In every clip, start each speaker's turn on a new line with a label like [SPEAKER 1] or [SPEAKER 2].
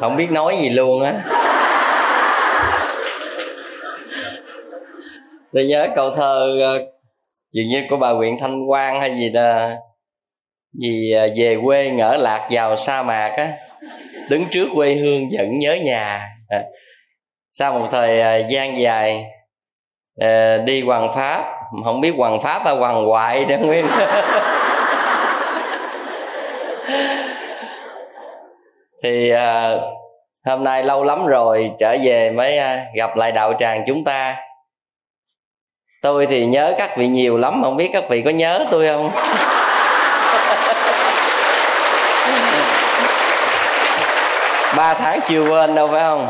[SPEAKER 1] không biết nói gì luôn á. Tôi nhớ câu thơ ờ, dường như của bà huyện thanh quang hay gì đó. Gì ờ, về quê ngỡ lạc vào sa mạc á. Đứng trước quê hương vẫn nhớ nhà. À, sau một thời ờ, gian dài Ờ, đi hoàng pháp. Không biết hoàng pháp hay hoàng hoại nữa nguyên thì à, hôm nay lâu lắm rồi trở về mới à, gặp lại đạo tràng chúng ta. Tôi thì nhớ các vị nhiều lắm không biết các vị có nhớ tôi không? Ba tháng chưa quên đâu phải không?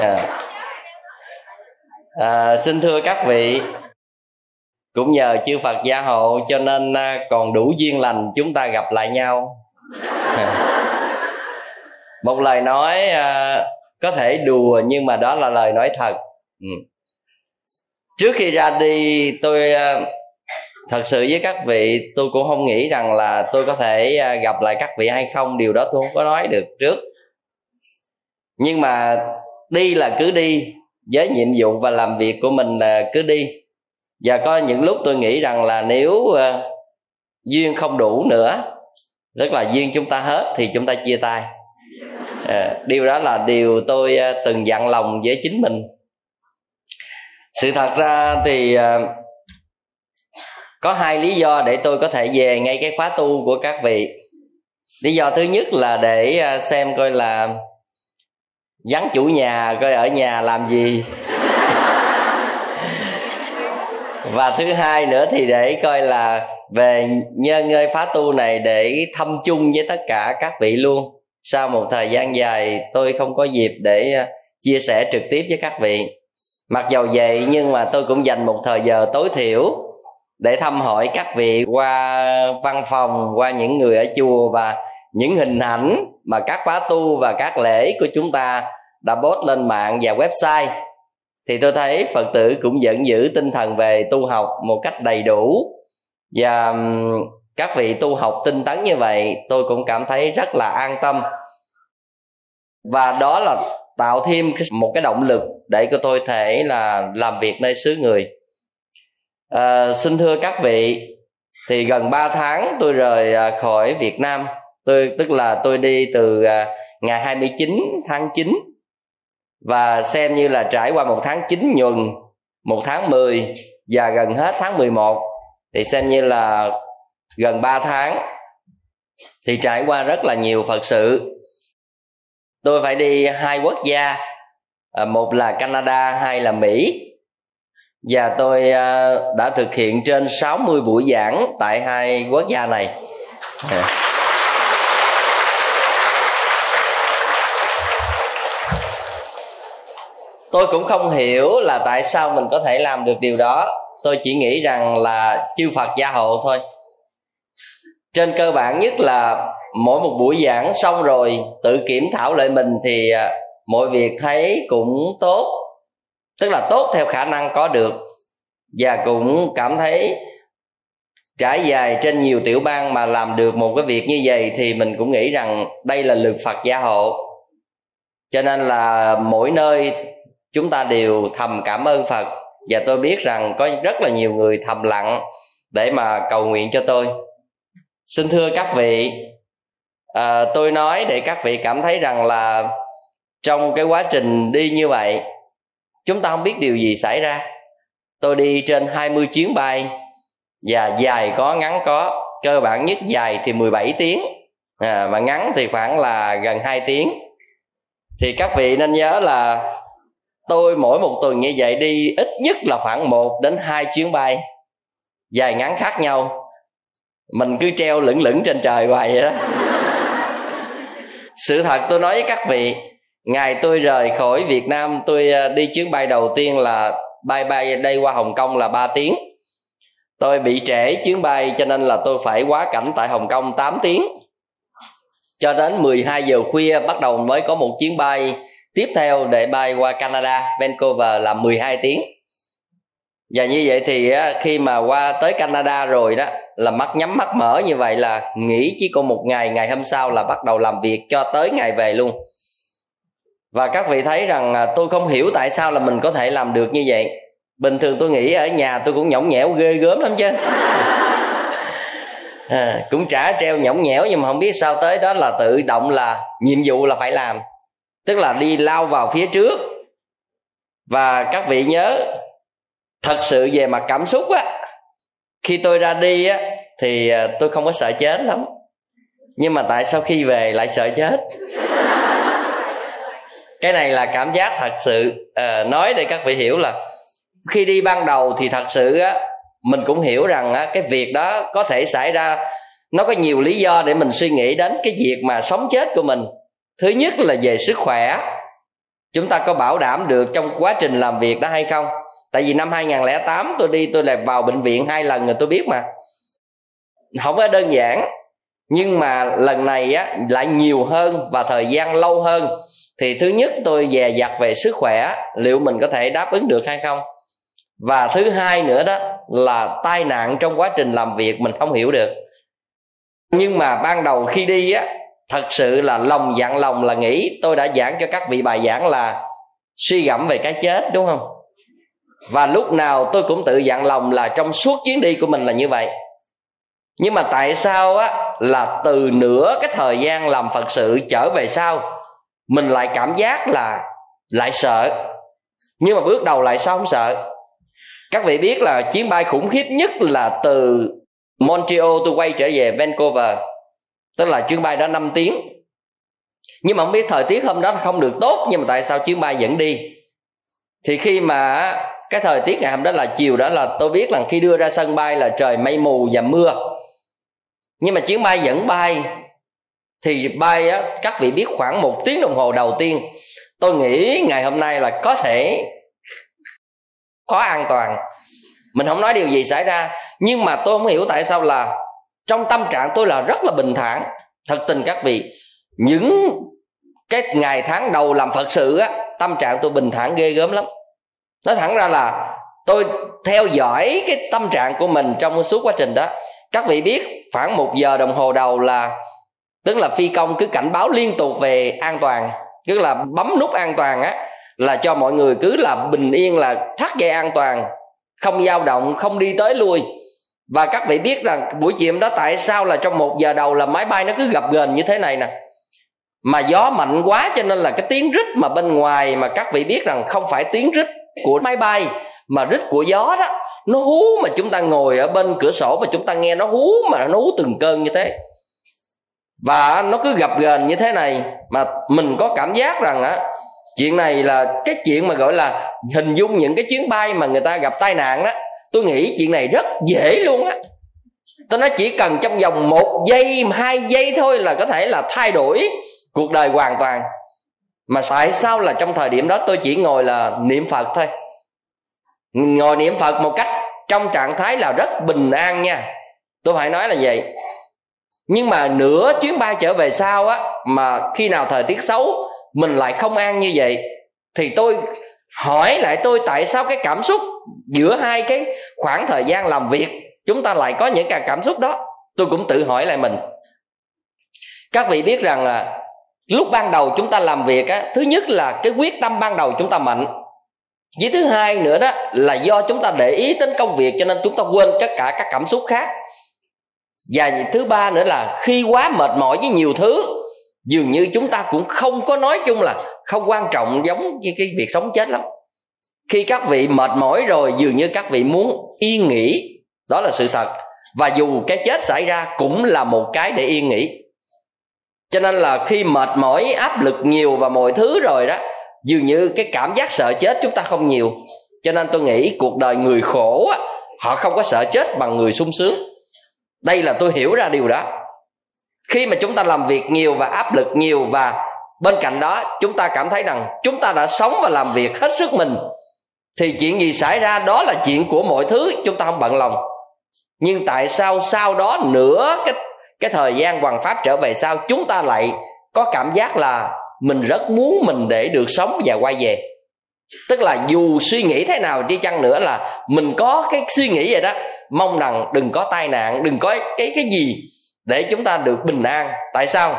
[SPEAKER 1] À. À, xin thưa các vị. Cũng nhờ chư phật gia hộ cho nên à, còn đủ duyên lành chúng ta gặp lại nhau. Một lời nói à, có thể đùa nhưng mà đó là lời nói thật. Ừ. trước khi ra đi tôi à, thật sự với các vị tôi cũng không nghĩ rằng là tôi có thể à, gặp lại các vị hay không. Điều đó tôi không có nói được trước. Nhưng mà đi là cứ đi với nhiệm vụ và làm việc của mình là cứ đi. Và có những lúc tôi nghĩ rằng là nếu uh, duyên không đủ nữa rất là duyên chúng ta hết thì chúng ta chia tay. À, điều đó là điều tôi uh, từng dặn lòng với chính mình. Sự thật ra thì uh, có hai lý do để tôi có thể về ngay cái khóa tu của các vị. Lý do thứ nhất là để xem coi là vắng chủ nhà, coi ở nhà làm gì? Và thứ hai nữa thì để coi là về nhân ngơi phá tu này để thăm chung với tất cả các vị luôn. Sau một thời gian dài, tôi không có dịp để ờ, chia sẻ trực tiếp với các vị. Mặc dầu vậy, nhưng mà tôi cũng dành một thời giờ tối thiểu để thăm hỏi các vị qua văn phòng, qua những người ở chùa và những hình ảnh mà các khóa tu và các lễ của chúng ta đã post lên mạng và website thì tôi thấy phật tử cũng vẫn giữ tinh thần về tu học một cách đầy đủ. Và các vị tu học tinh tấn như vậy tôi cũng cảm thấy rất là an tâm. Và đó là tạo thêm một cái động lực để cho tôi thể là làm việc nơi xứ người. À, xin thưa các vị thì gần 3 tháng tôi rời à, khỏi Việt Nam tôi, tức là tôi đi từ à, ngày 29 tháng 9 và xem như là trải qua một tháng 9 nhuần, một tháng 10 và gần hết tháng 11 thì xem như là gần 3 tháng thì trải qua rất là nhiều phật sự. Tôi phải đi hai quốc gia à, một là canada, hai là mỹ. Và tôi à, đã thực hiện trên 60 buổi giảng tại hai quốc gia này. Yeah. Tôi cũng không hiểu là tại sao mình có thể làm được điều đó. Tôi chỉ nghĩ rằng là chư phật gia hộ thôi. Trên cơ bản nhất là mỗi một buổi giảng xong rồi tự kiểm thảo lại mình thì à, mọi việc thấy cũng tốt. Tức là tốt theo khả năng có được. Và cũng cảm thấy trải dài trên nhiều tiểu bang mà làm được một cái việc như vậy thì mình cũng nghĩ rằng đây là lực phật gia hộ. Cho nên là mỗi nơi chúng ta đều thầm cảm ơn phật. Và tôi biết rằng có rất là nhiều người thầm lặng để mà cầu nguyện cho tôi. Xin thưa các vị à, tôi nói để các vị cảm thấy rằng là trong cái quá trình đi như vậy chúng ta không biết điều gì xảy ra. Tôi đi trên 20 chuyến bay và dài có ngắn có. Cơ bản nhất dài thì 17 tiếng. À, mà ngắn thì khoảng là gần 2 tiếng. Thì các vị nên nhớ là tôi mỗi một tuần như vậy đi, ít nhất là khoảng 1 đến 2 chuyến bay. Dài ngắn khác nhau. Mình cứ treo lửng lửng trên trời hoài vậy đó. Sự thật tôi nói với các vị, ngày tôi rời khỏi việt nam, tôi à, đi chuyến bay đầu tiên là bay bay đây qua hồng kông là 3 tiếng. Tôi bị trễ chuyến bay cho nên là tôi phải quá cảnh tại hồng kông 8 tiếng. Cho đến 12 giờ khuya bắt đầu mới có một chuyến bay tiếp theo để bay qua Canada, Vancouver là 12 tiếng. và như vậy thì khi mà qua tới canada rồi đó là mắt nhắm mắt mở như vậy là nghỉ chỉ còn một ngày ngày hôm sau là bắt đầu làm việc cho tới ngày về luôn. Và các vị thấy rằng à, tôi không hiểu tại sao là mình có thể làm được như vậy. Bình thường tôi nghĩ ở nhà tôi cũng nhõng nhẽo ghê gớm lắm chứ. À, cũng trả treo nhõng nhẽo nhưng mà không biết sao tới đó là tự động là nhiệm vụ là phải làm tức là đi lao vào phía trước. Và các vị nhớ thật sự về mặt cảm xúc á khi tôi ra đi á thì à, tôi không có sợ chết lắm. Nhưng mà tại sao khi về lại sợ chết? Cái này là cảm giác thật sự à, nói để các vị hiểu là khi đi ban đầu thì thật sự á mình cũng hiểu rằng á, cái việc đó có thể xảy ra. Nó có nhiều lý do để mình suy nghĩ đến cái việc mà sống chết của mình thứ nhất là về sức khỏe. Chúng ta có bảo đảm được trong quá trình làm việc đó hay không? Tại vì năm 2008 tôi đi, tôi lại vào bệnh viện hai lần rồi tôi biết mà. Không có đơn giản, nhưng mà lần này á, lại nhiều hơn và thời gian lâu hơn. Thì thứ nhất tôi dè dặt về sức khỏe, liệu mình có thể đáp ứng được hay không? Và thứ hai nữa đó là tai nạn trong quá trình làm việc mình không hiểu được. Nhưng mà ban đầu khi đi á thật sự là lòng dặn lòng là nghĩ. Tôi đã giảng cho các vị bài giảng là suy gẫm về cái chết, đúng không? Và lúc nào tôi cũng tự dặn lòng là trong suốt chuyến đi của mình là như vậy. Nhưng mà tại sao á, là từ nửa cái thời gian làm phật sự trở về sau, mình lại cảm giác là lại sợ? Nhưng mà bước đầu lại sao không sợ? Các vị biết là chuyến bay khủng khiếp nhất là từ Montreal tôi quay trở về Vancouver tức là chuyến bay đó 5 tiếng. Nhưng mà không biết thời tiết hôm đó không được tốt, nhưng mà tại sao chuyến bay vẫn đi? Thì khi mà cái thời tiết ngày hôm đó là chiều đó là tôi biết là khi đưa ra sân bay là trời mây mù và mưa. Nhưng mà chuyến bay vẫn bay. Thì bay á, các vị biết khoảng một tiếng đồng hồ đầu tiên, tôi nghĩ ngày hôm nay là có thể có an toàn. Mình không nói điều gì xảy ra, nhưng mà tôi không hiểu tại sao là trong tâm trạng tôi là rất là bình thản. Thật tình các vị, những cái ngày tháng đầu làm phật sự á, tâm trạng tôi bình thản ghê gớm lắm. Nói thẳng ra là tôi theo dõi cái tâm trạng của mình trong suốt quá trình đó. Các vị biết khoảng một giờ đồng hồ đầu là, tức là phi công cứ cảnh báo liên tục về an toàn, tức là bấm nút an toàn á, là cho mọi người cứ là bình yên, là thắt dây an toàn, không dao động, không đi tới lui và các vị biết rằng buổi chiều đó tại sao là trong một giờ đầu là máy bay nó cứ gập gần như thế này nè. Mà gió mạnh quá cho nên là cái tiếng rít mà bên ngoài mà các vị biết rằng không phải tiếng rít của máy bay, mà rít của gió đó, nó hú mà chúng ta ngồi ở bên cửa sổ mà chúng ta nghe nó hú mà nó hú từng cơn như thế. Và nó cứ gập ghềnh như thế này, mà mình có cảm giác rằng á, chuyện này là cái chuyện mà gọi là hình dung những cái chuyến bay mà người ta gặp tai nạn đó tôi nghĩ chuyện này rất dễ luôn á. Tôi nói chỉ cần trong vòng một giây, hai giây thôi là có thể là thay đổi cuộc đời hoàn toàn. Mà tại sao là trong thời điểm đó tôi chỉ ngồi là niệm phật thôi? Ngồi niệm phật một cách trong trạng thái là rất bình an nha. Tôi phải nói là vậy. Nhưng mà nửa chuyến bay trở về sau á, mà khi nào thời tiết xấu, mình lại không an như vậy, thì tôi hỏi lại tôi tại sao cái cảm xúc giữa hai cái khoảng thời gian làm việc, chúng ta lại có những cái cảm xúc đó. Tôi cũng tự hỏi lại mình. Các vị biết rằng là lúc ban đầu chúng ta làm việc á, thứ nhất là cái quyết tâm ban đầu chúng ta mạnh. Với thứ hai nữa đó là do chúng ta để ý đến công việc cho nên chúng ta quên tất cả các cảm xúc khác. Và thứ ba nữa là khi quá mệt mỏi với nhiều thứ, dường như chúng ta cũng không có nói chung là không quan trọng giống như cái việc sống chết lắm khi các vị mệt mỏi rồi dường như các vị muốn yên nghỉ. Đó là sự thật. Và dù cái chết xảy ra cũng là một cái để yên nghỉ. Cho nên là khi mệt mỏi áp lực nhiều và mọi thứ rồi đó dường như cái cảm giác sợ chết chúng ta không nhiều. Cho nên tôi nghĩ cuộc đời người khổ á, họ không có sợ chết bằng người sung sướng. Đây là tôi hiểu ra điều đó. Khi mà chúng ta làm việc nhiều và áp lực nhiều và bên cạnh đó chúng ta cảm thấy rằng chúng ta đã sống và làm việc hết sức mình thì chuyện gì xảy ra đó là chuyện của mọi thứ, chúng ta không bận lòng. Nhưng tại sao sau đó nửa cái cái thời gian hoàng pháp trở về sau chúng ta lại có cảm giác là mình rất muốn mình để được sống và quay về? Tức là dù suy nghĩ thế nào đi chăng nữa là mình có cái suy nghĩ vậy đó. Mong rằng đừng có tai nạn, đừng có cái cái gì để chúng ta được bình an. Tại sao?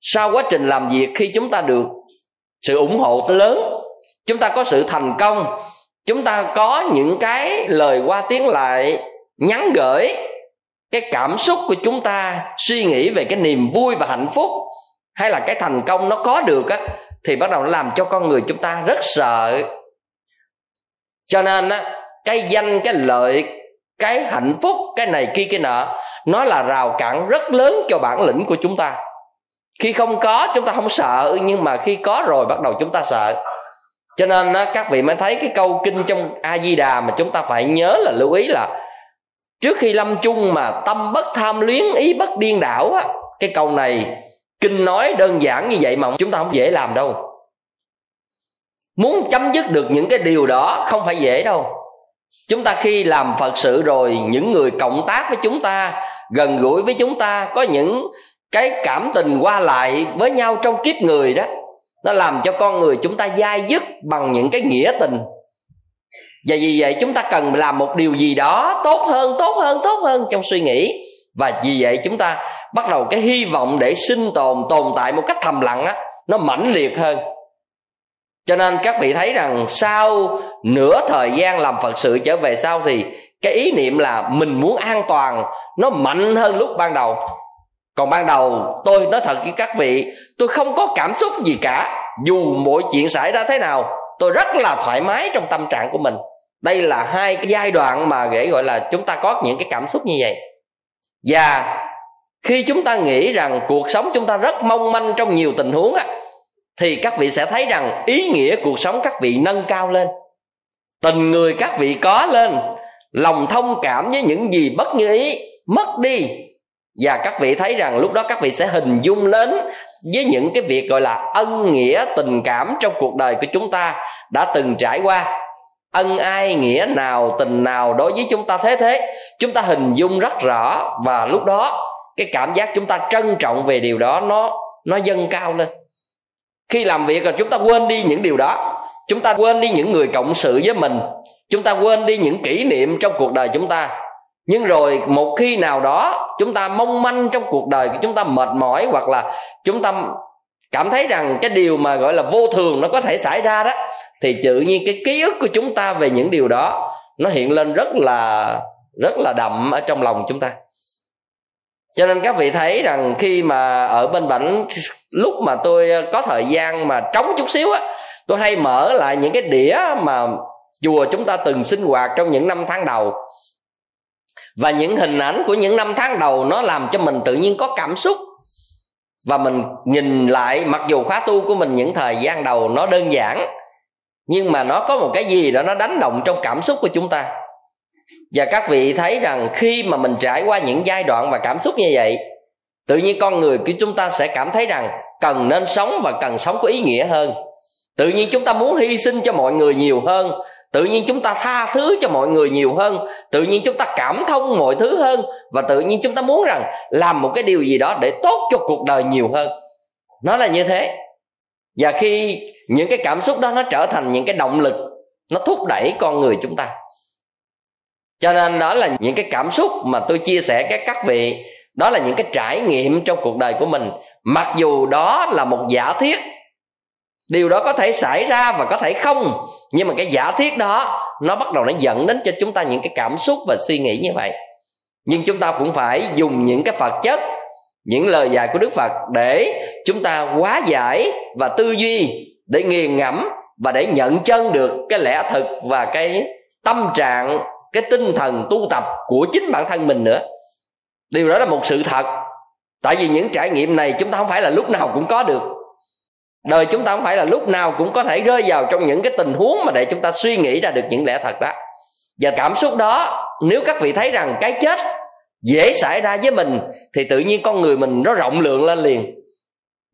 [SPEAKER 1] Sau quá trình làm việc, khi chúng ta được sự ủng hộ lớn, chúng ta có sự thành công chúng ta có những cái lời qua tiếng lại nhắn gửi cái cảm xúc của chúng ta, suy nghĩ về cái niềm vui và hạnh phúc hay là cái thành công nó có được á, thì bắt đầu nó làm cho con người chúng ta rất sợ. Cho nên á, cái danh, cái lợi, cái hạnh phúc, cái này kia, cái nọ, nó là rào cản rất lớn cho bản lĩnh của chúng ta. Khi không có, chúng ta không sợ, nhưng mà khi có rồi bắt đầu chúng ta sợ cho nên á, các vị mới thấy cái câu kinh trong a di đà mà chúng ta phải nhớ là lưu ý là trước khi lâm chung mà tâm bất tham luyến ý bất điên đảo á cái câu này kinh nói đơn giản như vậy mà chúng ta không dễ làm đâu. Muốn chấm dứt được những cái điều đó không phải dễ đâu. Chúng ta khi làm phật sự rồi những người cộng tác với chúng ta gần gũi với chúng ta có những cái cảm tình qua lại với nhau trong kiếp người đó nó làm cho con người chúng ta dai dứt bằng những cái nghĩa tình. Và vì vậy chúng ta cần làm một điều gì đó tốt hơn tốt hơn tốt hơn trong suy nghĩ. Và vì vậy chúng ta bắt đầu cái hy vọng để sinh tồn tồn tại một cách thầm lặng á, nó mãnh liệt hơn. Cho nên các vị thấy rằng sau nửa thời gian làm phật sự trở về sau thì cái ý niệm là mình muốn an toàn, nó mạnh hơn lúc ban đầu còn ban đầu, tôi nói thật với các vị, tôi không có cảm xúc gì cả. Dù mọi chuyện xảy ra thế nào, tôi rất là thoải mái trong tâm trạng của mình. Đây là hai cái giai đoạn mà để gọi là chúng ta có những cái cảm xúc như vậy. Và khi chúng ta nghĩ rằng cuộc sống chúng ta rất mong manh trong nhiều tình huống á, thì các vị sẽ thấy rằng ý nghĩa cuộc sống các vị nâng cao lên. Tình người các vị có lên, lòng thông cảm với những gì bất như ý, mất đi và các vị thấy rằng lúc đó các vị sẽ hình dung lên với những cái việc gọi là ân nghĩa tình cảm trong cuộc đời của chúng ta đã từng trải qua. Ân ai, nghĩa nào, tình nào đối với chúng ta thế thế. Chúng ta hình dung rất rõ và lúc đó cái cảm giác chúng ta trân trọng về điều đó nó nó dâng cao lên. Khi làm việc rồi chúng ta quên đi những điều đó. Chúng ta quên đi những người cộng sự với mình. Chúng ta quên đi những kỷ niệm trong cuộc đời chúng ta nhưng rồi một khi nào đó chúng ta mong manh trong cuộc đời, chúng ta mệt mỏi hoặc là chúng ta cảm thấy rằng cái điều mà gọi là vô thường nó có thể xảy ra đó, thì tự nhiên cái ký ức của chúng ta về những điều đó nó hiện lên rất là rất là đậm ở trong lòng chúng ta. Cho nên các vị thấy rằng khi mà ở bên bảnh, lúc mà tôi có thời gian mà trống chút xíu á, tôi hay mở lại những cái đĩa mà chùa chúng ta từng sinh hoạt trong những năm tháng đầu và những hình ảnh của những năm tháng đầu nó làm cho mình tự nhiên có cảm xúc. Và mình nhìn lại, mặc dù khóa tu của mình những thời gian đầu nó đơn giản, nhưng mà nó có một cái gì đó nó đánh động trong cảm xúc của chúng ta. Và các vị thấy rằng khi mà mình trải qua những giai đoạn và cảm xúc như vậy, tự nhiên con người của chúng ta sẽ cảm thấy rằng cần nên sống và cần sống có ý nghĩa hơn. Tự nhiên chúng ta muốn hy sinh cho mọi người nhiều hơn tự nhiên chúng ta tha thứ cho mọi người nhiều hơn, tự nhiên chúng ta cảm thông mọi thứ hơn, và tự nhiên chúng ta muốn rằng làm một cái điều gì đó để tốt cho cuộc đời nhiều hơn. Nó là như thế. Và khi những cái cảm xúc đó nó trở thành những cái động lực, nó thúc đẩy con người chúng ta. Cho nên đó là những cái cảm xúc mà tôi chia sẻ các các vị. Đó là những cái trải nghiệm trong cuộc đời của mình. Mặc dù đó là một giả thiết điều đó có thể xảy ra và có thể không. Nhưng mà cái giả thiết đó, nó bắt đầu nó dẫn đến cho chúng ta những cái cảm xúc và suy nghĩ như vậy. Nhưng chúng ta cũng phải dùng những cái phật chất, những lời dạy của đức phật để chúng ta hóa giải và tư duy để nghiền ngẫm và để nhận chân được cái lẽ thực và cái tâm trạng, cái tinh thần tu tập của chính bản thân mình nữa. Điều đó là một sự thật. Tại vì những trải nghiệm này chúng ta không phải là lúc nào cũng có được đời chúng ta không phải là lúc nào cũng có thể rơi vào trong những cái tình huống mà để chúng ta suy nghĩ ra được những lẽ thật đó. Và cảm xúc đó, nếu các vị thấy rằng cái chết dễ xảy ra với mình, thì tự nhiên con người mình nó rộng lượng lên liền.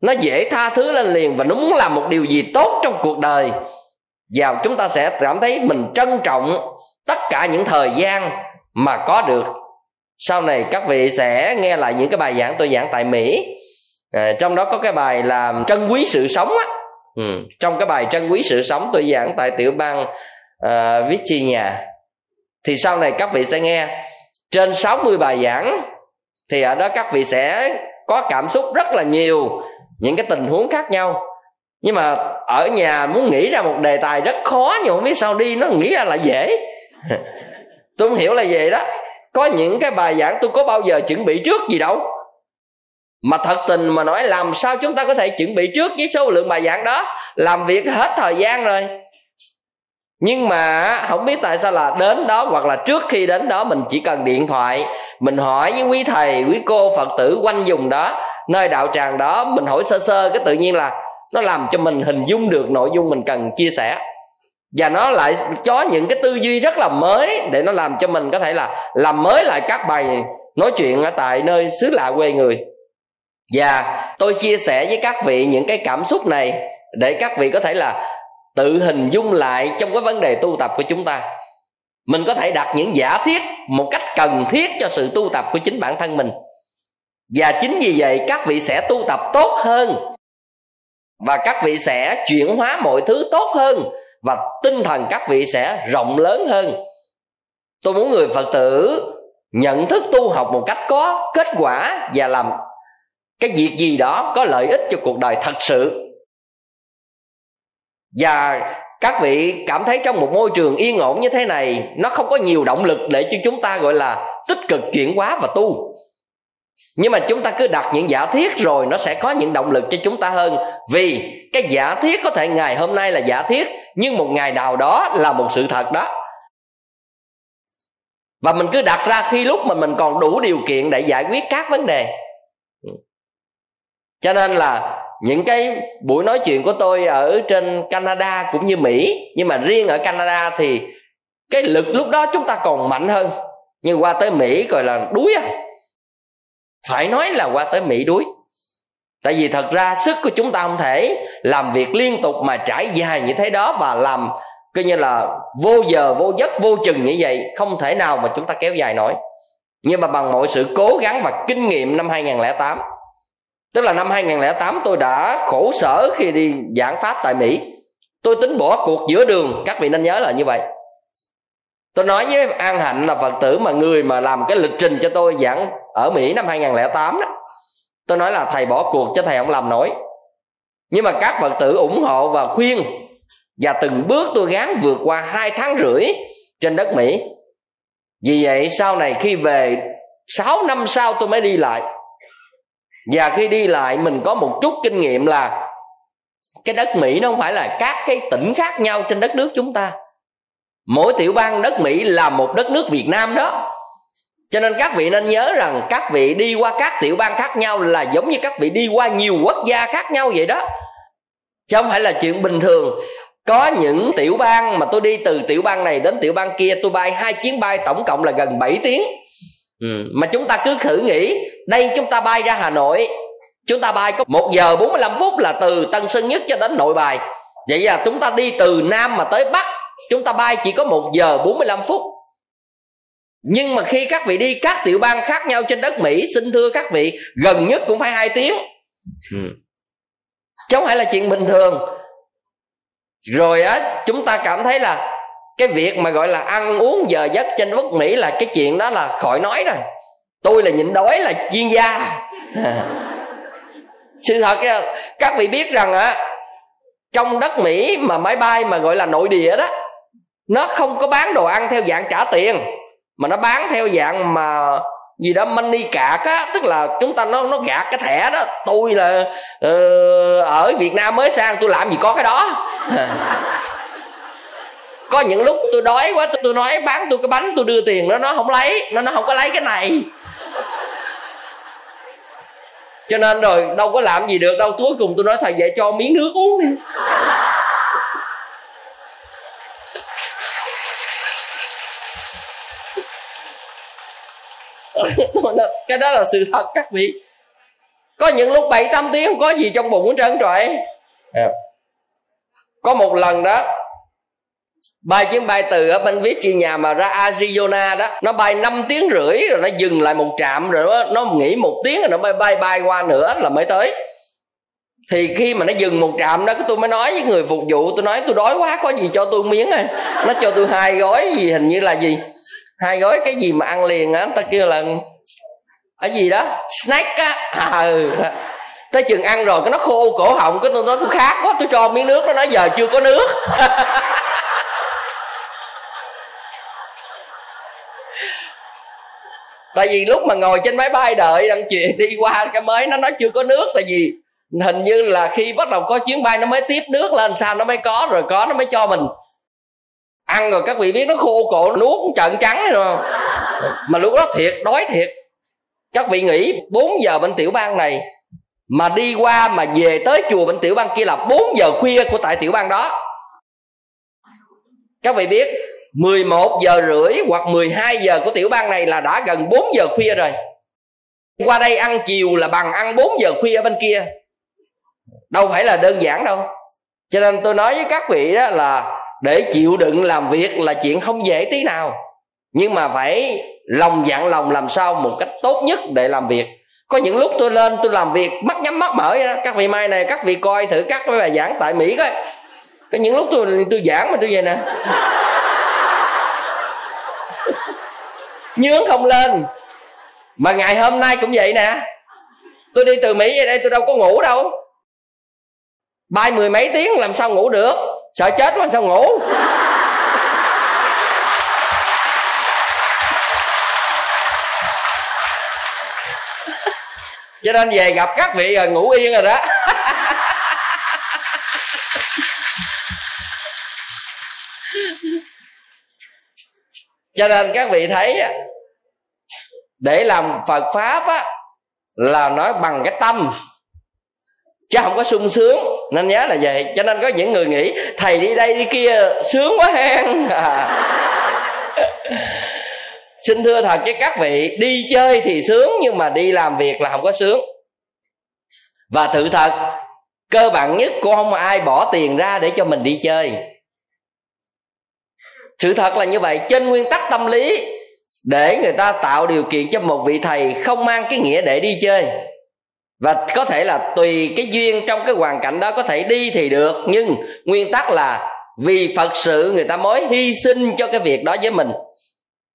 [SPEAKER 1] Nó dễ tha thứ lên liền và nó muốn làm một điều gì tốt trong cuộc đời. Và chúng ta sẽ cảm thấy mình trân trọng tất cả những thời gian mà có được. Sau này các vị sẽ nghe lại những cái bài giảng tôi giảng tại mỹ à, trong đó có cái bài là trân quý sự sống á. Ừ. trong cái bài trân quý sự sống tôi giảng tại tiểu bang uh, Virginia. Thì sau này các vị sẽ nghe. Trên 60 bài giảng thì ở đó các vị sẽ có cảm xúc rất là nhiều những cái tình huống khác nhau. Nhưng mà ở nhà muốn nghĩ ra một đề tài rất khó nhưng không biết sao đi nó nghĩ ra là dễ. Tôi không hiểu là vậy đó. Có những cái bài giảng tôi có bao giờ chuẩn bị trước gì đâu mà thật tình mà nói, làm sao chúng ta có thể chuẩn bị trước với số lượng bài giảng đó? Làm việc hết thời gian rồi. Nhưng mà, không biết tại sao là đến đó hoặc là trước khi đến đó mình chỉ cần điện thoại, mình hỏi với quý thầy, quý cô, phật tử quanh vùng đó, nơi đạo tràng đó, mình hỏi sơ sơ cái tự nhiên là nó làm cho mình hình dung được nội dung mình cần chia sẻ. Và nó lại có những cái tư duy rất là mới để nó làm cho mình có thể là, làm mới lại các bài nói chuyện ở tại nơi xứ lạ quê người và tôi chia sẻ với các vị những cái cảm xúc này để các vị có thể là tự hình dung lại trong cái vấn đề tu tập của chúng ta. Mình có thể đặt những giả thiết một cách cần thiết cho sự tu tập của chính bản thân mình. Và chính vì vậy, các vị sẽ tu tập tốt hơn. Và các vị sẽ chuyển hóa mọi thứ tốt hơn. Và tinh thần các vị sẽ rộng lớn hơn. Tôi muốn người phật tử nhận thức tu học một cách có kết quả và làm cái việc gì đó có lợi ích cho cuộc đời thật sự. Và các vị cảm thấy trong một môi trường yên ổn như thế này, nó không có nhiều động lực để cho chúng ta, gọi là, tích cực chuyển hóa và tu. Nhưng mà chúng ta cứ đặt những giả thiết rồi nó sẽ có những động lực cho chúng ta hơn. Vì cái giả thiết có thể ngày hôm nay là giả thiết, nhưng một ngày nào đó là một sự thật đó. Và mình cứ đặt ra khi lúc mà mình còn đủ điều kiện để giải quyết các vấn đề cho nên là những cái buổi nói chuyện của tôi ở trên Canada cũng như Mỹ, nhưng mà riêng ở Canada thì cái lực lúc đó chúng ta còn mạnh hơn. Nhưng qua tới Mỹ gọi là đuối à. Phải nói là qua tới Mỹ đuối. Tại vì thật ra sức của chúng ta không thể làm việc liên tục mà trải dài như thế đó và làm coi như là vô giờ, vô giấc, vô chừng như vậy, không thể nào mà chúng ta kéo dài nổi. Nhưng mà bằng mọi sự cố gắng và kinh nghiệm năm 2008 Tức là năm 2008 tôi đã khổ sở khi đi giảng pháp tại Mỹ. Tôi tính bỏ cuộc giữa đường. Các vị nên nhớ là như vậy. Tôi nói với An Hạnh là Phật tử mà người mà làm cái lịch trình cho tôi giảng ở Mỹ năm 2008 đó, Tôi nói là, thầy bỏ cuộc cho thầy không làm nổi. Nhưng mà các Phật tử ủng hộ và khuyên Và từng bước tôi gắng vượt qua hai tháng rưỡi trên đất Mỹ. Vì vậy sau này khi về 6 năm sau tôi mới đi lại và khi đi lại, mình có một chút kinh nghiệm là cái đất mỹ nó không phải là các cái tỉnh khác nhau trên đất nước chúng ta. Mỗi tiểu bang đất mỹ là một đất nước việt nam đó. Cho nên các vị nên nhớ rằng các vị đi qua các tiểu bang khác nhau là giống như các vị đi qua nhiều quốc gia khác nhau vậy đó. Chứ không phải là chuyện bình thường. Có những tiểu bang mà tôi đi từ tiểu bang này đến tiểu bang kia, tôi bay hai chuyến bay tổng cộng là gần 7 tiếng ừ. mà chúng ta cứ thử nghĩ đây chúng ta bay ra hà nội chúng ta bay có một giờ 45 phút là từ tân sơn nhất cho đến nội bài vậy là chúng ta đi từ nam mà tới bắc chúng ta bay chỉ có một giờ 45 phút nhưng mà khi các vị đi các tiểu bang khác nhau trên đất mỹ xin thưa các vị gần nhất cũng phải hai tiếng ừ. chứ không phải là chuyện bình thường rồi á chúng ta cảm thấy là cái việc mà gọi là ăn uống giờ giấc trên nước mỹ là cái chuyện đó là khỏi nói rồi. Tôi là nhịn đói là chuyên gia. Sự thật các vị biết rằng á trong đất mỹ mà máy bay mà gọi là nội địa đó nó không có bán đồ ăn theo dạng trả tiền mà nó bán theo dạng mà gì đó money cạc á tức là chúng ta nó nó gạt cái thẻ đó. Tôi là uh, ở việt nam mới sang tôi làm gì có cái đó. có những lúc tôi đói quá tôi, tôi nói bán tôi cái bánh tôi đưa tiền nó nó không lấy nó nó không có lấy cái này. Cho nên rồi đâu có làm gì được đâu cuối cùng tôi nói thầy vậy cho miếng nước uống đi. Cái đó là sự thật các vị. Có những lúc bảy tám tiếng không có gì trong bụng hết trơn trọi. Có một lần đó bay chuyến bay từ ở bên Virginia mà ra Arizona đó nó bay 5 tiếng rưỡi rồi nó dừng lại một trạm rồi nó, nó nghỉ một tiếng rồi nó bay bay bay qua nữa là mới tới. Thì khi mà nó dừng một trạm đó tôi mới nói với người phục vụ tôi nói tôi đói quá có gì cho tôi miếng à? Nó cho tôi hai gói gì hình như là gì? Hai gói cái gì mà ăn liền á ta kêu là ở gì đó? Snack á. À, ừ. tới chừng ăn rồi cái nó khô cổ họng cái tôi nói tôi khát quá tôi cho miếng nước nó nói giờ chưa có nước. tại vì lúc mà ngồi trên máy bay đợi đang chuyện đi qua cái mới, nó nói chưa có nước. Tại vì hình như là khi bắt đầu có chuyến bay, nó mới tiếp nước lên, sao nó mới có, rồi có nó mới cho mình. Ăn rồi các vị biết nó khô cổ, nuốt trận trắng rồi. Không mà lúc đó thiệt, đói thiệt. Các vị nghĩ 4 giờ bên tiểu bang này mà đi qua mà về tới chùa bên tiểu bang kia là 4 giờ khuya của tại tiểu bang đó. Các vị biết 11 giờ rưỡi hoặc 12 giờ của tiểu bang này là đã gần 4 giờ khuya rồi. Qua đây ăn chiều là bằng ăn 4 giờ khuya ở bên kia. Đâu phải là đơn giản đâu. Cho nên tôi nói với các vị đó là để chịu đựng làm việc là chuyện không dễ tí nào. Nhưng mà phải lòng dặn lòng làm sao một cách tốt nhất để làm việc. Có những lúc tôi lên tôi làm việc mắt nhắm mắt mở đó. các vị mai này, các vị coi thử các bài giảng tại mỹ coi. Có những lúc tôi tôi giảng mà tôi vậy nè. Nhướng không lên. Mà ngày hôm nay cũng vậy nè. Tôi đi từ mỹ về đây, tôi đâu có ngủ đâu. Bay mười mấy tiếng làm sao ngủ được? Sợ chết quá sao ngủ? Cho nên về gặp các vị rồi ngủ yên rồi đó. Cho nên các vị thấy để làm phật pháp á, là nói bằng cái tâm, chứ không có sung sướng. Nên nhớ là vậy, cho nên có những người nghĩ, thầy đi đây đi kia, sướng quá hen. À. xin thưa thật với các vị, đi chơi thì sướng, nhưng mà đi làm việc là không có sướng. Và tự thật, cơ bản nhất cũng không ai bỏ tiền ra để cho mình đi chơi. Sự thật là như vậy, trên nguyên tắc tâm lý để người ta tạo điều kiện cho một vị thầy không mang cái nghĩa để đi chơi. Và có thể là tùy cái duyên trong cái hoàn cảnh đó có thể đi thì được, nhưng nguyên tắc là vì phật sự người ta mới hy sinh cho cái việc đó với mình.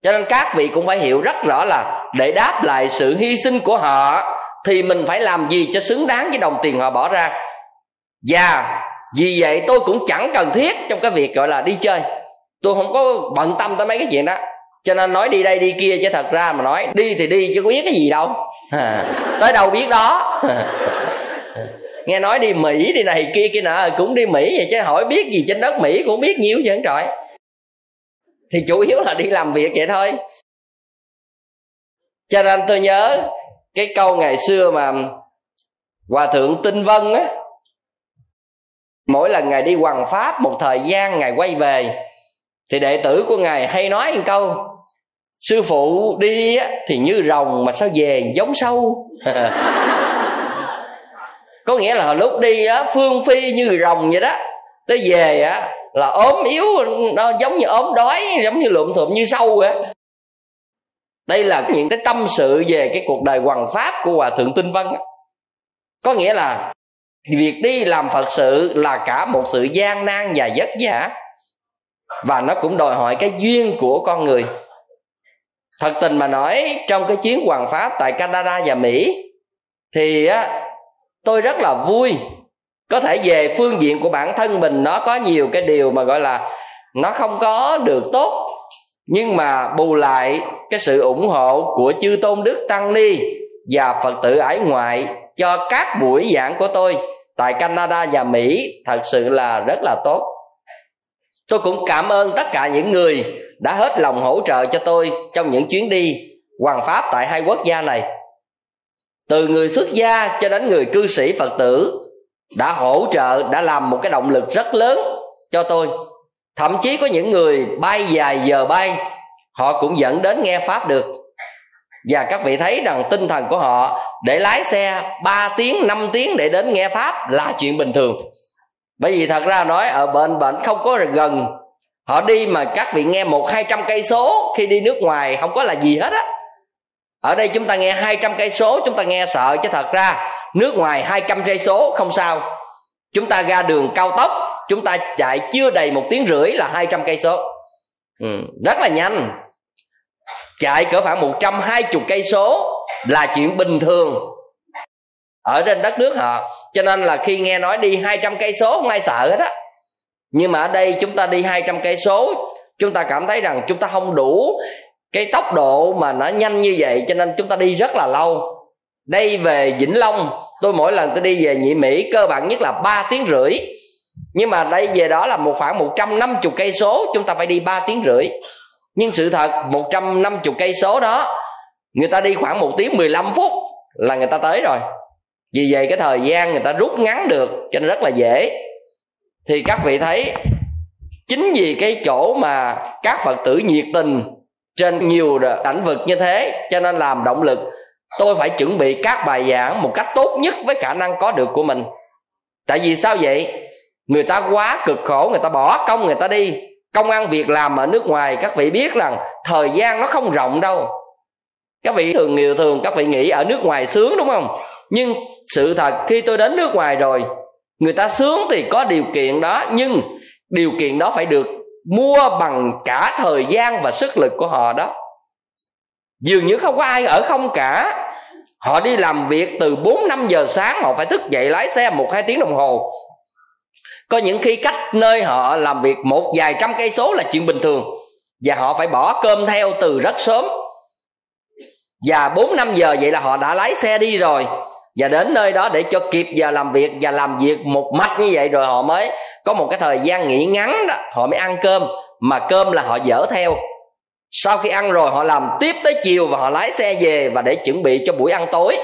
[SPEAKER 1] Cho nên các vị cũng phải hiểu rất rõ là để đáp lại sự hy sinh của họ thì mình phải làm gì cho xứng đáng với đồng tiền họ bỏ ra. Và vì vậy tôi cũng chẳng cần thiết trong cái việc gọi là đi chơi. Tôi không có bận tâm tới mấy cái chuyện đó cho nên nói đi đây đi kia chứ thật ra mà nói đi thì đi chứ có biết cái gì đâu. À, tới đâu biết đó. À, nghe nói đi mỹ đi này kia kia nọ cũng đi mỹ vậy chứ hỏi biết gì trên đất mỹ cũng biết nhiều vậy trời. Thì chủ yếu là đi làm việc vậy thôi. Cho nên tôi nhớ cái câu ngày xưa mà hòa thượng tinh vân á mỗi lần ngài đi hoàng pháp một thời gian ngài quay về thì đệ tử của ngài hay nói một câu sư phụ đi á, thì như rồng mà sao về giống sâu? Có nghĩa là lúc đi á phương phi như rồng vậy đó. Tới về á là ốm yếu nó giống như ốm đói giống như lụm thụm như sâu vậy đây là những cái tâm sự về cái cuộc đời hoàng pháp của hòa thượng tinh vân có nghĩa là việc đi làm phật sự là cả một sự gian nan và vất vả và nó cũng đòi hỏi cái duyên của con người. Thật tình mà nói, trong cái chuyến hoàng pháp tại canada và mỹ, thì á, tôi rất là vui có thể về phương diện của bản thân mình. Nó có nhiều cái điều mà gọi là nó không có được tốt, nhưng mà bù lại cái sự ủng hộ của chư tôn đức tăng ni và phật tử ải ngoại cho các buổi giảng của tôi tại canada và mỹ thật sự là rất là tốt tôi cũng cảm ơn tất cả những người đã hết lòng hỗ trợ cho tôi trong những chuyến đi hoàng pháp tại hai quốc gia này. Từ người xuất gia cho đến người cư sĩ phật tử đã hỗ trợ, đã làm một cái động lực rất lớn cho tôi. Thậm chí có những người bay dài giờ bay, họ cũng dẫn đến nghe pháp được. Và các vị thấy rằng tinh thần của họ để lái xe 3 tiếng 5 tiếng để đến nghe pháp là chuyện bình thường bởi vì thật ra nói, ở bệnh bệnh không có gần. Họ đi mà các vị nghe một hai trăm cây số khi đi nước ngoài, không có là gì hết á. Ở đây chúng ta nghe hai trăm cây số, chúng ta nghe sợ chứ thật ra, nước ngoài 200 cây số không sao. Chúng ta ra đường cao tốc, chúng ta chạy chưa đầy một tiếng rưỡi là 200 cây số. Ừ, rất là nhanh. Chạy cỡ khoảng 120 cây số là chuyện bình thường ở trên đất nước họ. Cho nên là khi nghe nói đi 200 cây số không ai sợ hết á. Nhưng mà ở đây chúng ta đi 200 cây số, chúng ta cảm thấy rằng chúng ta không đủ cái tốc độ mà nó nhanh như vậy, cho nên chúng ta đi rất là lâu. Đây về Vĩnh Long, tôi mỗi lần tôi đi về nhị Mỹ cơ bản nhất là 3 tiếng rưỡi. Nhưng mà đây về đó là một khoảng 150 cây số, chúng ta phải đi 3 tiếng rưỡi. Nhưng sự thật 150 cây số đó, người ta đi khoảng 1 tiếng 15 phút là người ta tới rồi vì vậy cái thời gian người ta rút ngắn được cho nên rất là dễ. Thì các vị thấy, chính vì cái chỗ mà các phật tử nhiệt tình trên nhiều lĩnh vực như thế, cho nên làm động lực, tôi phải chuẩn bị các bài giảng một cách tốt nhất với khả năng có được của mình. Tại vì sao vậy? Người ta quá cực khổ, người ta bỏ công, người ta đi. Công ăn việc làm ở nước ngoài, các vị biết rằng thời gian nó không rộng đâu. Các vị thường, nhiều thường các vị nghĩ ở nước ngoài sướng đúng không? Nhưng sự thật, khi tôi đến nước ngoài rồi, người ta sướng thì có điều kiện đó, nhưng điều kiện đó phải được mua bằng cả thời gian và sức lực của họ đó. Dường như không có ai ở không cả. Họ đi làm việc từ 4 năm giờ sáng, họ phải thức dậy lái xe một, hai tiếng đồng hồ. Có những khi cách nơi họ làm việc một vài trăm cây số là chuyện bình thường, và họ phải bỏ cơm theo từ rất sớm. Và 4 năm giờ vậy là họ đã lái xe đi rồi và đến nơi đó để cho kịp giờ làm việc và làm việc một mạch như vậy rồi họ mới có một cái thời gian nghỉ ngắn đó, họ mới ăn cơm. Mà cơm là họ dở theo. Sau khi ăn rồi họ làm tiếp tới chiều và họ lái xe về và để chuẩn bị cho buổi ăn tối.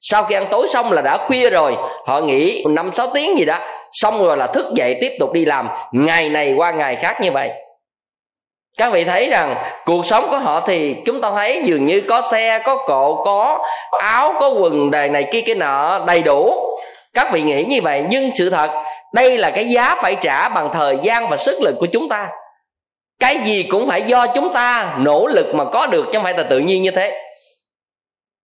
[SPEAKER 1] Sau khi ăn tối xong là đã khuya rồi, họ nghỉ năm sáu tiếng gì đó. Xong rồi là thức dậy tiếp tục đi làm. Ngày này qua ngày khác như vậy các vị thấy rằng cuộc sống của họ thì chúng ta thấy dường như có xe có cộ có áo có quần đề này kia cái nọ đầy đủ. Các vị nghĩ như vậy nhưng sự thật đây là cái giá phải trả bằng thời gian và sức lực của chúng ta. Cái gì cũng phải do chúng ta nỗ lực mà có được chứ không phải là tự nhiên như thế.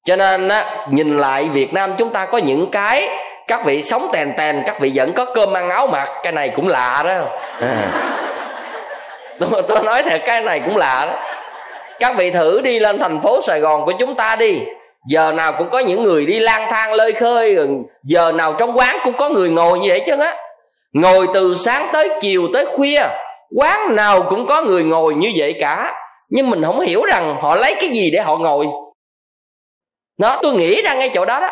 [SPEAKER 1] Cho nên á, nhìn lại việt nam chúng ta có những cái các vị sống tèn tèn các vị vẫn có cơm ăn áo mặc cái này cũng lạ đó. À tôi, tôi nói thật cái này cũng lạ đó. Các vị thử đi lên thành phố sài gòn của chúng ta đi. Giờ nào cũng có những người đi lang thang lơi khơi giờ nào trong quán cũng có người ngồi như vậy chứ á. Ngồi từ sáng tới chiều tới khuya quán nào cũng có người ngồi như vậy cả. Nhưng mình không hiểu rằng họ lấy cái gì để họ ngồi. Đó tôi nghĩ ra ngay chỗ đó đó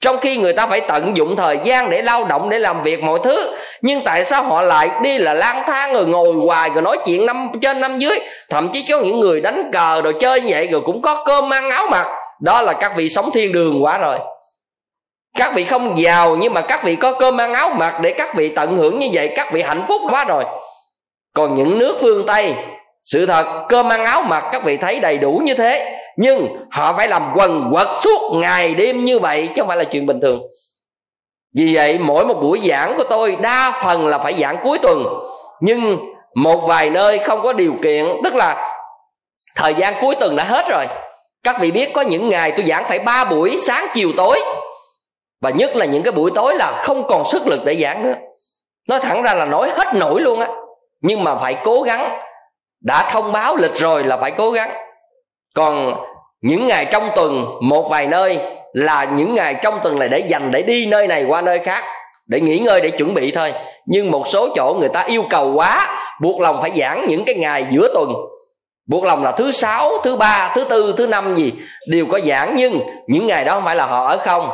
[SPEAKER 1] trong khi người ta phải tận dụng thời gian để lao động, để làm việc mọi thứ, nhưng tại sao họ lại đi là lang thang rồi ngồi hoài rồi nói chuyện năm, trên năm dưới? Thậm chí có những người đánh cờ rồi chơi như vậy rồi cũng có cơm ăn áo mặc. Đó là các vị sống thiên đường quá rồi. Các vị không giàu nhưng mà các vị có cơm ăn áo mặc để các vị tận hưởng như vậy, các vị hạnh phúc quá rồi. Còn những nước phương tây sự thật, cơm ăn áo mặc các vị thấy đầy đủ như thế, nhưng họ phải làm quần quật suốt ngày đêm như vậy chứ không phải là chuyện bình thường. Vì vậy, mỗi một buổi giảng của tôi đa phần là phải giảng cuối tuần, nhưng một vài nơi không có điều kiện, tức là thời gian cuối tuần đã hết rồi. Các vị biết có những ngày tôi giảng phải ba buổi sáng, chiều, tối. Và nhất là những cái buổi tối là không còn sức lực để giảng nữa. Nói thẳng ra là nói hết nổi luôn á. Nhưng mà phải cố gắng đã thông báo lịch rồi là phải cố gắng. Còn những ngày trong tuần, một vài nơi là những ngày trong tuần này để dành để đi nơi này qua nơi khác, để nghỉ ngơi, để chuẩn bị thôi. Nhưng một số chỗ người ta yêu cầu quá, buộc lòng phải giảng những cái ngày giữa tuần. Buộc lòng là thứ sáu, thứ ba, thứ tư, thứ năm gì, đều có giảng nhưng những ngày đó không phải là họ ở không.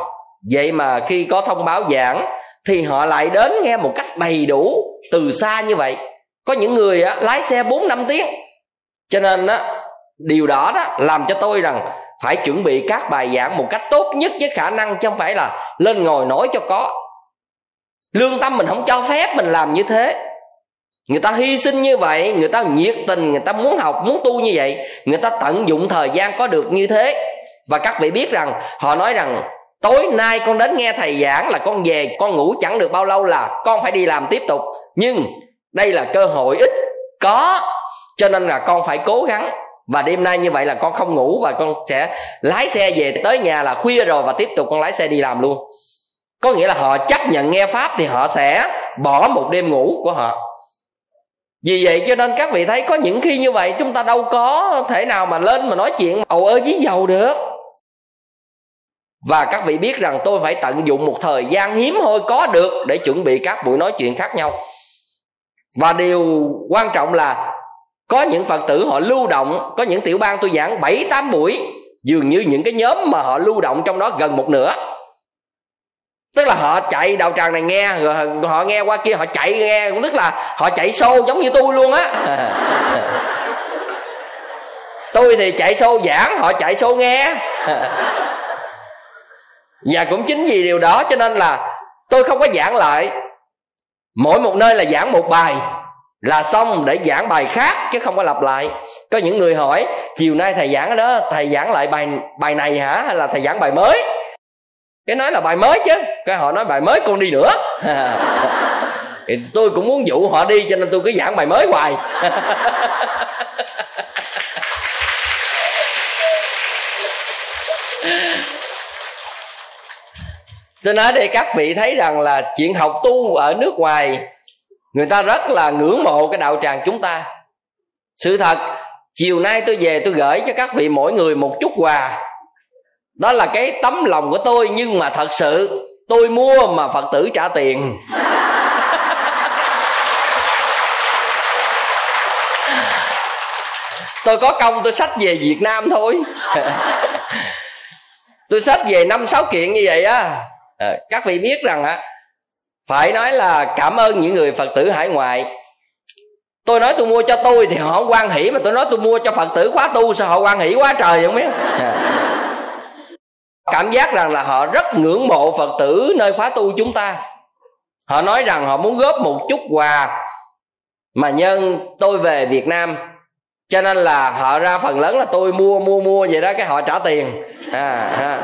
[SPEAKER 1] Vậy mà khi có thông báo giảng thì họ lại đến nghe một cách đầy đủ từ xa như vậy có những người á, lái xe 4 năm tiếng. Cho nên á, điều đó đó làm cho tôi rằng phải chuẩn bị các bài giảng một cách tốt nhất với khả năng chứ không phải là lên ngồi nói cho có. Lương tâm mình không cho phép mình làm như thế. Người ta hy sinh như vậy người ta nhiệt tình người ta muốn học muốn tu như vậy người ta tận dụng thời gian có được như thế. Và các vị biết rằng họ nói rằng tối nay con đến nghe thầy giảng là con về con ngủ chẳng được bao lâu là con phải đi làm tiếp tục. Nhưng đây là cơ hội ít có, cho nên là con phải cố gắng. Và đêm nay như vậy là con không ngủ và con sẽ lái xe về tới nhà là khuya rồi và tiếp tục con lái xe đi làm luôn. Có nghĩa là họ chấp nhận nghe pháp thì họ sẽ bỏ một đêm ngủ của họ. Vì vậy cho nên các vị thấy có những khi như vậy chúng ta đâu có thể nào mà lên mà nói chuyện ầu ơ dí dầu được. Và các vị biết rằng tôi phải tận dụng một thời gian hiếm hoi có được để chuẩn bị các buổi nói chuyện khác nhau và điều quan trọng là có những phật tử họ lưu động, có những tiểu bang tôi giảng bảy, tám buổi, dường như những cái nhóm mà họ lưu động trong đó gần một nửa. Tức là họ chạy đạo tràng này nghe, rồi họ nghe qua kia, họ chạy nghe cũng tức là họ chạy sâu giống như tôi luôn á. Tôi thì chạy sâu giảng, họ chạy sâu nghe. Và cũng chính vì điều đó cho nên là tôi không có giảng lại mỗi một nơi là giảng một bài là xong để giảng bài khác chứ không có lặp lại. Có những người hỏi, chiều nay thầy giảng ở đó, thầy giảng lại bài bài này hả? Hay là thầy giảng bài mới? Cái nói là bài mới chứ. Cái họ nói, bài mới con đi nữa. Thì tôi cũng muốn dụ họ đi cho nên tôi cứ giảng bài mới hoài. tôi nói để các vị thấy rằng là chuyện học tu ở nước ngoài người ta rất là ngưỡng mộ cái đạo tràng chúng ta. Sự thật chiều nay tôi về tôi gửi cho các vị mỗi người một chút quà. Đó là cái tấm lòng của tôi nhưng mà thật sự tôi mua mà phật tử trả tiền. Tôi có công tôi sách về việt nam thôi. Tôi sách về năm sáu kiện như vậy á à, các vị biết rằng á phải nói là cảm ơn những người phật tử hải ngoại. Tôi nói tôi mua cho tôi thì họ không quan hỷ mà tôi nói tôi mua cho phật tử khóa tu sao họ quan hỷ quá trời không biết. Cảm giác rằng là họ rất ngưỡng mộ phật tử nơi khóa tu chúng ta. Họ nói rằng họ muốn góp một chút quà mà nhân tôi về việt nam. Cho nên là họ ra phần lớn là tôi mua mua mua vậy đó cái họ trả tiền. À, à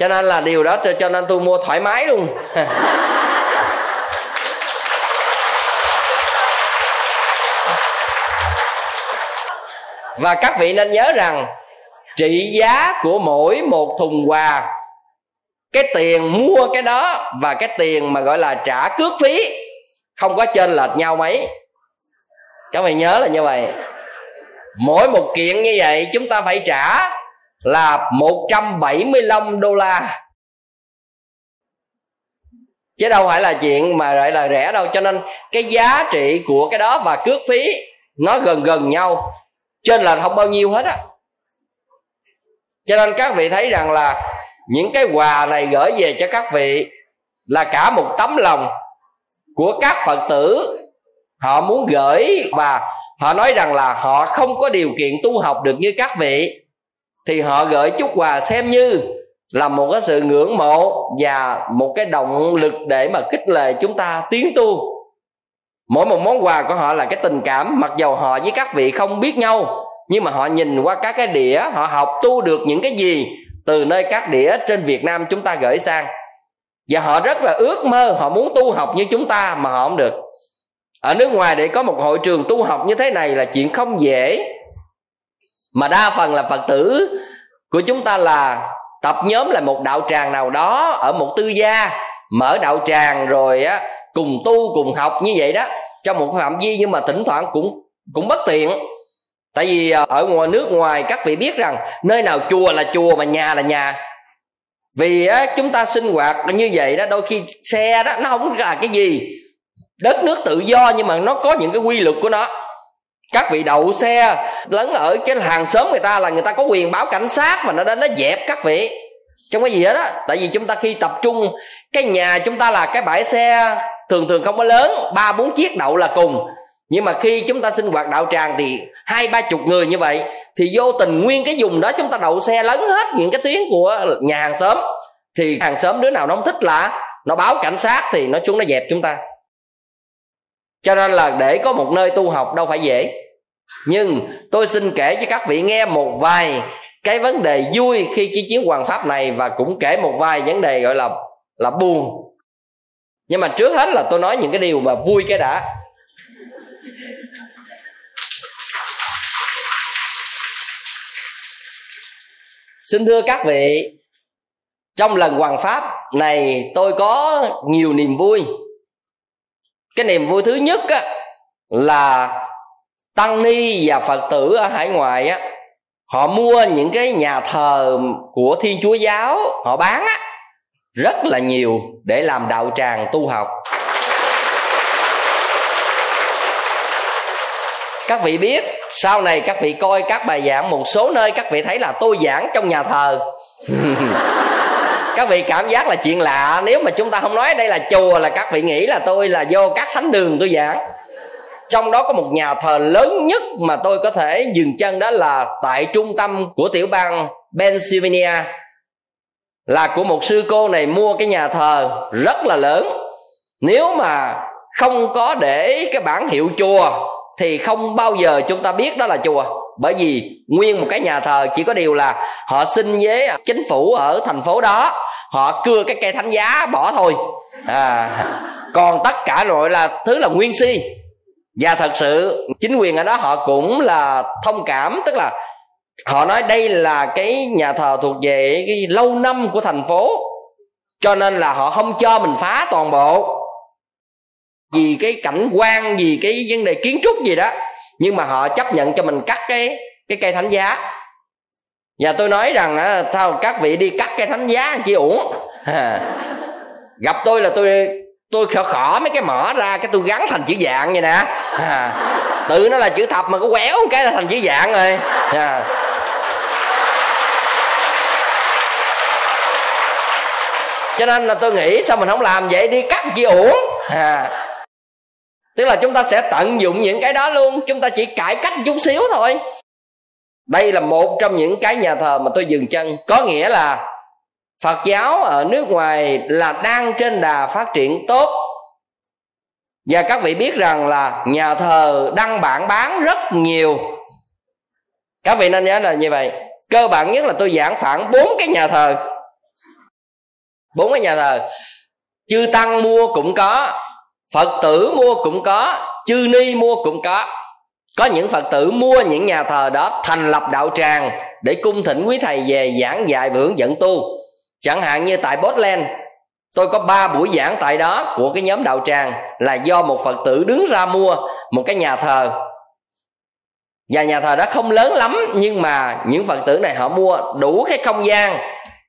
[SPEAKER 1] cho nên là điều đó cho nên tôi mua thoải mái luôn. Và các vị nên nhớ rằng, trị giá của mỗi một thùng quà, cái tiền mua cái đó và cái tiền mà gọi là trả cước phí, không có trên lệch nhau mấy. Các bạn nhớ là như vậy. Mỗi một kiện như vậy chúng ta phải trả là 175 đô la. Chứ đâu phải là chuyện mà gọi là rẻ đâu. Cho nên cái giá trị của cái đó và cước phí nó gần gần nhau. Trên là không bao nhiêu hết á. Cho nên các vị thấy rằng là những cái quà này gửi về cho các vị là cả một tấm lòng của các phật tử. Họ muốn gửi và họ nói rằng là họ không có điều kiện tu học được như các vị thì họ gửi chút quà xem như là một cái sự ngưỡng mộ và một cái động lực để mà khích lệ chúng ta tiến tu. Mỗi một món quà của họ là cái tình cảm, mặc dầu họ với các vị không biết nhau, nhưng mà họ nhìn qua các cái đĩa, họ học tu được những cái gì từ nơi các đĩa trên việt nam chúng ta gửi sang. Và họ rất là ước mơ họ muốn tu học như chúng ta mà họ không được. Ở nước ngoài để có một hội trường tu học như thế này là chuyện không dễ mà đa phần là phật tử của chúng ta là tập nhóm là một đạo tràng nào đó ở một tư gia mở đạo tràng rồi á cùng tu cùng học như vậy đó. Trong một phạm vi nhưng mà thỉnh thoảng cũng cũng bất tiện. Tại vì ờ, ở ngoài nước ngoài các vị biết rằng nơi nào chùa là chùa mà nhà là nhà. Vì á, chúng ta sinh hoạt như vậy đó đôi khi xe đó nó không là cái gì. Đất nước tự do nhưng mà nó có những cái quy luật của nó các vị đậu xe lấn ở cái hàng xóm người ta là người ta có quyền báo cảnh sát và nó đến nó dẹp các vị. Trong cái gì hết á. Tại vì chúng ta khi tập trung, cái nhà chúng ta là cái bãi xe thường thường không có lớn, ba, bốn chiếc đậu là cùng. Nhưng mà khi chúng ta sinh hoạt đạo tràng thì hai, ba chục người như vậy, thì vô tình nguyên cái vùng đó chúng ta đậu xe lấn hết những cái tuyến của nhà hàng xóm. Thì hàng xóm đứa nào nó không thích là nó báo cảnh sát thì nó xuống nó dẹp chúng ta cho nên là để có một nơi tu học đâu phải dễ. Nhưng tôi xin kể cho các vị nghe một vài cái vấn đề vui khi chi chiến hoàng pháp này và cũng kể một vài vấn đề gọi là là buồn. Nhưng mà trước hết là tôi nói những cái điều mà vui cái đã. Xin thưa các vị, trong lần hoàng pháp này tôi có nhiều niềm vui cái niềm vui thứ nhất á, là tăng ni và phật tử ở hải ngoại á họ mua những cái nhà thờ của thiên chúa giáo họ bán á rất là nhiều để làm đạo tràng tu học. Các vị biết sau này các vị coi các bài giảng một số nơi các vị thấy là tôi giảng trong nhà thờ. các vị cảm giác là chuyện lạ. Nếu mà chúng ta không nói đây là chùa, là các vị nghĩ là tôi là vô các thánh đường tôi giảng. Trong đó có một nhà thờ lớn nhất mà tôi có thể dừng chân đó là tại trung tâm của tiểu bang Pennsylvania. Là của một sư cô này mua cái nhà thờ rất là lớn. Nếu mà không có để cái bản hiệu chùa, thì không bao giờ chúng ta biết đó là chùa bởi vì nguyên một cái nhà thờ chỉ có điều là họ xin với chính phủ ở thành phố đó. Họ cưa cái cây thánh giá, bỏ thôi. À còn tất cả rồi là thứ là nguyên si. Và thật sự, chính quyền ở đó họ cũng là thông cảm, tức là họ nói đây là cái nhà thờ thuộc về cái lâu năm của thành phố. Cho nên là họ không cho mình phá toàn bộ. Vì cái cảnh quan, vì cái vấn đề kiến trúc gì đó nhưng mà họ chấp nhận cho mình cắt cái cái cây thánh giá. Và tôi nói rằng ờ, sao các vị đi cắt cây thánh giá chỉ uổng? À, gặp tôi là tôi tôi khỏ khỏ mấy cái mỏ ra cái tôi gắn thành chữ dạng vậy nè. À, tự nó là chữ thập mà có quéo một cái là thành chữ dạng rồi. À. cho nên là tôi nghĩ sao mình không làm vậy? Đi cắt chi uổng. À tức là chúng ta sẽ tận dụng những cái đó luôn, chúng ta chỉ cải cách chút xíu thôi. Đây là một trong những cái nhà thờ mà tôi dừng chân. Có nghĩa là phật giáo ở nước ngoài là đang trên đà phát triển tốt. Và các vị biết rằng là nhà thờ đăng bản bán rất nhiều. Các vị nên nhớ là như vậy. Cơ bản nhất là tôi giảng phản bốn cái nhà thờ. Bốn cái nhà thờ. Chư tăng mua cũng có phật tử mua cũng có, chư ni mua cũng có. Có những phật tử mua những nhà thờ đó thành lập đạo tràng để cung thỉnh quý thầy về giảng dạy và hướng dẫn tu. Chẳng hạn như tại Portland, tôi có ba buổi giảng tại đó của cái nhóm đạo tràng là do một phật tử đứng ra mua một cái nhà thờ. Và nhà thờ đó không lớn lắm, nhưng mà những phật tử này họ mua đủ cái không gian,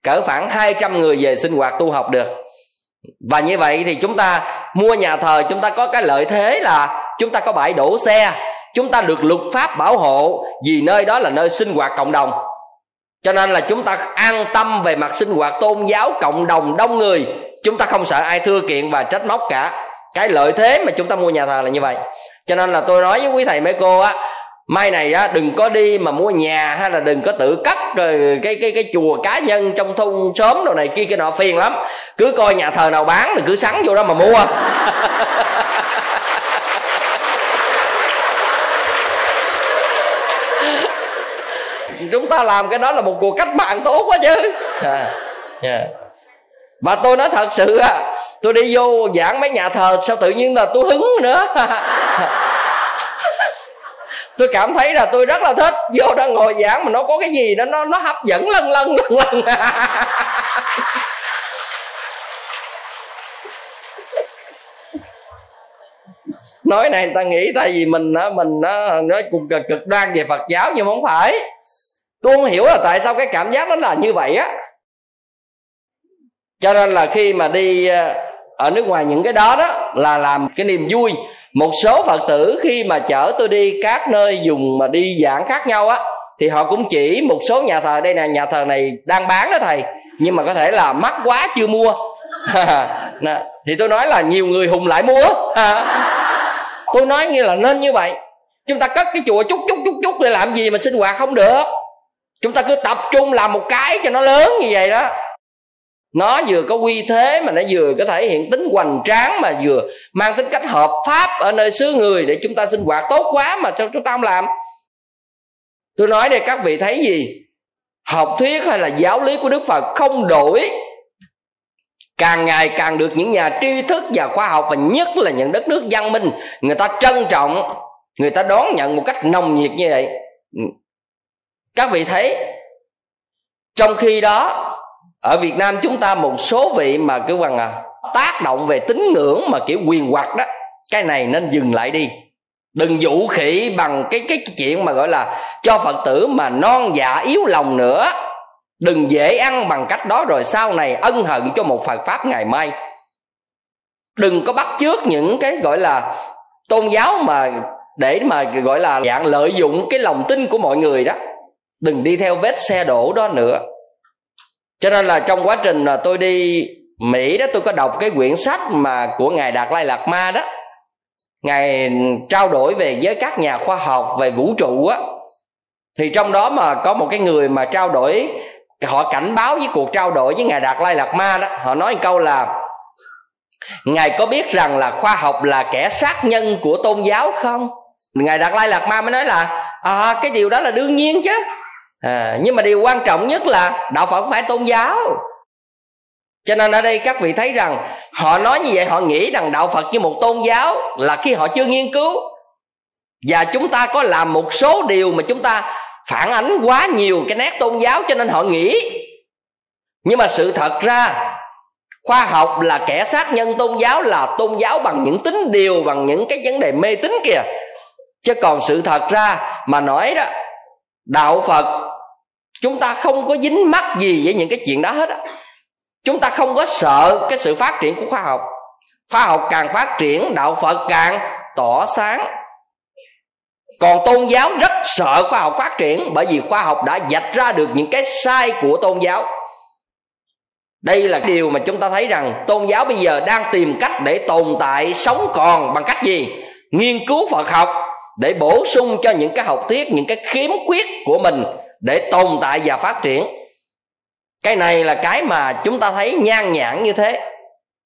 [SPEAKER 1] cỡ khoảng 200 người về sinh hoạt tu học được và như vậy thì chúng ta mua nhà thờ, chúng ta có cái lợi thế là chúng ta có bãi đổ xe, chúng ta được luật pháp bảo hộ vì nơi đó là nơi sinh hoạt cộng đồng. Cho nên là chúng ta an tâm về mặt sinh hoạt, tôn giáo cộng đồng đông người. Chúng ta không sợ ai thưa kiện và trách móc cả. Cái lợi thế mà chúng ta mua nhà thờ là như vậy. Cho nên là tôi nói với quý thầy mấy cô á mai này á đừng có đi mà mua nhà hay là đừng có tự cắt rồi cái cái cái chùa cá nhân trong thôn sớm đồ này kia cái nọ phiền lắm cứ coi nhà thờ nào bán thì cứ sắn vô đó mà mua chúng ta làm cái đó là một cuộc cách mạng tốt quá chứ yeah. À, yeah. và tôi nói thật sự á tôi đi vô giảng mấy nhà thờ sao tự nhiên là tôi hứng nữa tôi cảm thấy là tôi rất là thích. Vô đó ngồi giảng mà nó có cái gì đó, nó nó hấp dẫn lân lân lân lân. Nói này người ta nghĩ tại vì mình á mình á nói cùng cực đoan về phật giáo nhưng không phải. Tôi không hiểu là tại sao cái cảm giác nó là như vậy á. Cho nên là khi mà đi ờ, ở nước ngoài những cái đó đó, là làm cái niềm vui một số phật tử khi mà chở tôi đi các nơi dùng mà đi giảng khác nhau á, thì họ cũng chỉ một số nhà thờ. Đây nè, nhà thờ này đang bán đó thầy, nhưng mà có thể là mắc quá chưa mua. Thì tôi nói là nhiều người hùng lại mua. Tôi nói như là nên như vậy. Chúng ta cất cái chùa chút chút chút chút để làm gì mà sinh hoạt không được. Chúng ta cứ tập trung làm một cái cho nó lớn như vậy đó nó vừa có uy thế mà nó vừa có thể hiện tính hoành tráng, mà vừa mang tính cách hợp pháp ở nơi xứ người để chúng ta sinh hoạt tốt quá mà sao chúng ta không làm? Tôi nói đây, các vị thấy gì? Học thuyết hay là giáo lý của đức phật không đổi. Càng ngày càng được những nhà tri thức và khoa học, và nhất là những đất nước văn minh, người ta trân trọng, người ta đón nhận một cách nồng nhiệt như vậy. Các vị thấy, trong khi đó ở việt nam chúng ta một số vị mà cứ bằng à tác động về tín ngưỡng mà kiểu quyền hoặc đó, cái này nên dừng lại đi. Đừng vũ khỉ bằng cái cái chuyện mà gọi là cho phật tử mà non dạ yếu lòng nữa. Đừng dễ ăn bằng cách đó rồi sau này ân hận cho một phật pháp ngày mai. Đừng có bắt chước những cái gọi là tôn giáo mà để mà gọi là dạng lợi dụng cái lòng tin của mọi người đó. Đừng đi theo vết xe đổ đó nữa cho nên là trong quá trình là tôi đi mỹ đó, tôi có đọc cái quyển sách mà của ngài đạt lai lạt ma đó. Ngài trao đổi về với các nhà khoa học về vũ trụ á. Thì trong đó mà có một cái người mà trao đổi, họ cảnh báo với cuộc trao đổi với ngài đạt lai lạt ma đó. Họ nói một câu là, ngài có biết rằng là khoa học là kẻ sát nhân của tôn giáo không? Ngài đạt lai lạt ma mới nói là à cái điều đó là đương nhiên chứ à, nhưng mà điều quan trọng nhất là đạo phật phải tôn giáo. Cho nên ở đây các vị thấy rằng họ nói như vậy họ nghĩ rằng đạo phật như một tôn giáo là khi họ chưa nghiên cứu. Và chúng ta có làm một số điều mà chúng ta phản ánh quá nhiều cái nét tôn giáo cho nên họ nghĩ. Nhưng mà sự thật ra khoa học là kẻ sát nhân tôn giáo là tôn giáo bằng những tính điều bằng những cái vấn đề mê tín kìa. Chứ còn sự thật ra mà nói đó đạo phật, chúng ta không có dính mắc gì với những cái chuyện đó hết á. Chúng ta không có sợ cái sự phát triển của khoa học. Khoa học càng phát triển, đạo phật càng tỏ sáng. Còn tôn giáo rất sợ khoa học phát triển bởi vì khoa học đã dạch ra được những cái sai của tôn giáo. Đây là điều mà chúng ta thấy rằng tôn giáo bây giờ đang tìm cách để tồn tại sống còn bằng cách gì? Nghiên cứu phật học để bổ sung cho những cái học thuyết những cái khiếm khuyết của mình để tồn tại và phát triển. Cái này là cái mà chúng ta thấy nhan nhản như thế.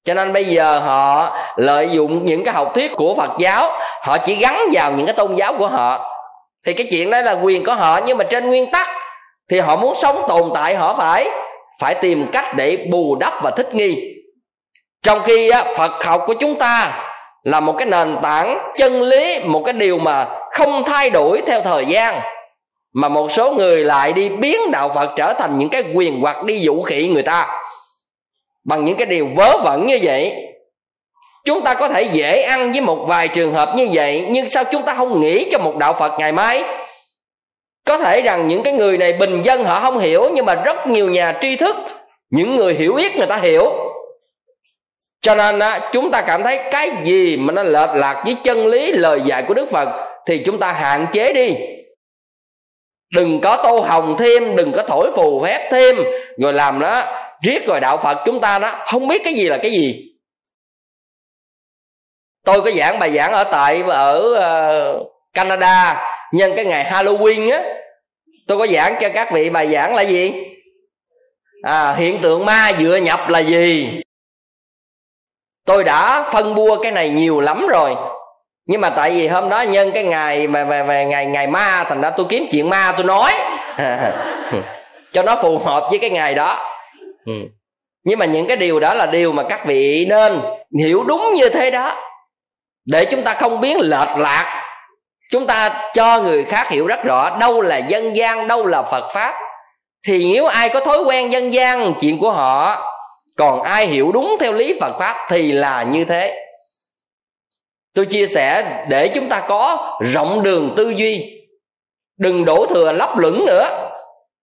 [SPEAKER 1] Cho nên bây giờ họ lợi dụng những cái học thuyết của phật giáo họ chỉ gắn vào những cái tôn giáo của họ. Thì cái chuyện đó là quyền của họ nhưng mà trên nguyên tắc thì họ muốn sống tồn tại họ phải phải tìm cách để bù đắp và thích nghi. Trong khi á, phật học của chúng ta là một cái nền tảng chân lý, một cái điều mà không thay đổi theo thời gian, mà một số người lại đi biến đạo phật trở thành những cái quyền hoặc đi dụ khị người ta. Bằng những cái điều vớ vẩn như vậy, chúng ta có thể dễ ăn với một vài trường hợp như vậy, nhưng sao chúng ta không nghĩ cho một đạo phật ngày mai? Có thể rằng những cái người này bình dân họ không hiểu, nhưng mà rất nhiều nhà tri thức, những người hiểu biết người ta hiểu cho nên á, chúng ta cảm thấy cái gì mà nó lệch lạc với chân lý lời dạy của đức phật thì chúng ta hạn chế đi. Đừng có tô hồng thêm đừng có thổi phù phép thêm. Rồi làm nó riết rồi đạo phật chúng ta nó không biết cái gì là cái gì. Tôi có giảng bài giảng ở tại ở uh, canada nhân cái ngày halloween á. Tôi có giảng cho các vị bài giảng là gì? À, hiện tượng ma dựa nhập là gì? Tôi đã phân bua cái này nhiều lắm rồi. Nhưng mà tại vì hôm đó nhân cái ngày mà về, về ngày ngày ma thành ra tôi kiếm chuyện ma tôi nói. Cho nó phù hợp với cái ngày đó. Ừ. nhưng mà những cái điều đó là điều mà các vị nên hiểu đúng như thế đó. Để chúng ta không biến lệch lạc. Chúng ta cho người khác hiểu rất rõ đâu là dân gian đâu là phật pháp. Thì nếu ai có thói quen dân gian chuyện của họ còn ai hiểu đúng theo lý phật pháp thì là như thế. Tôi chia sẻ để chúng ta có rộng đường tư duy. Đừng đổ thừa lấp lửng nữa.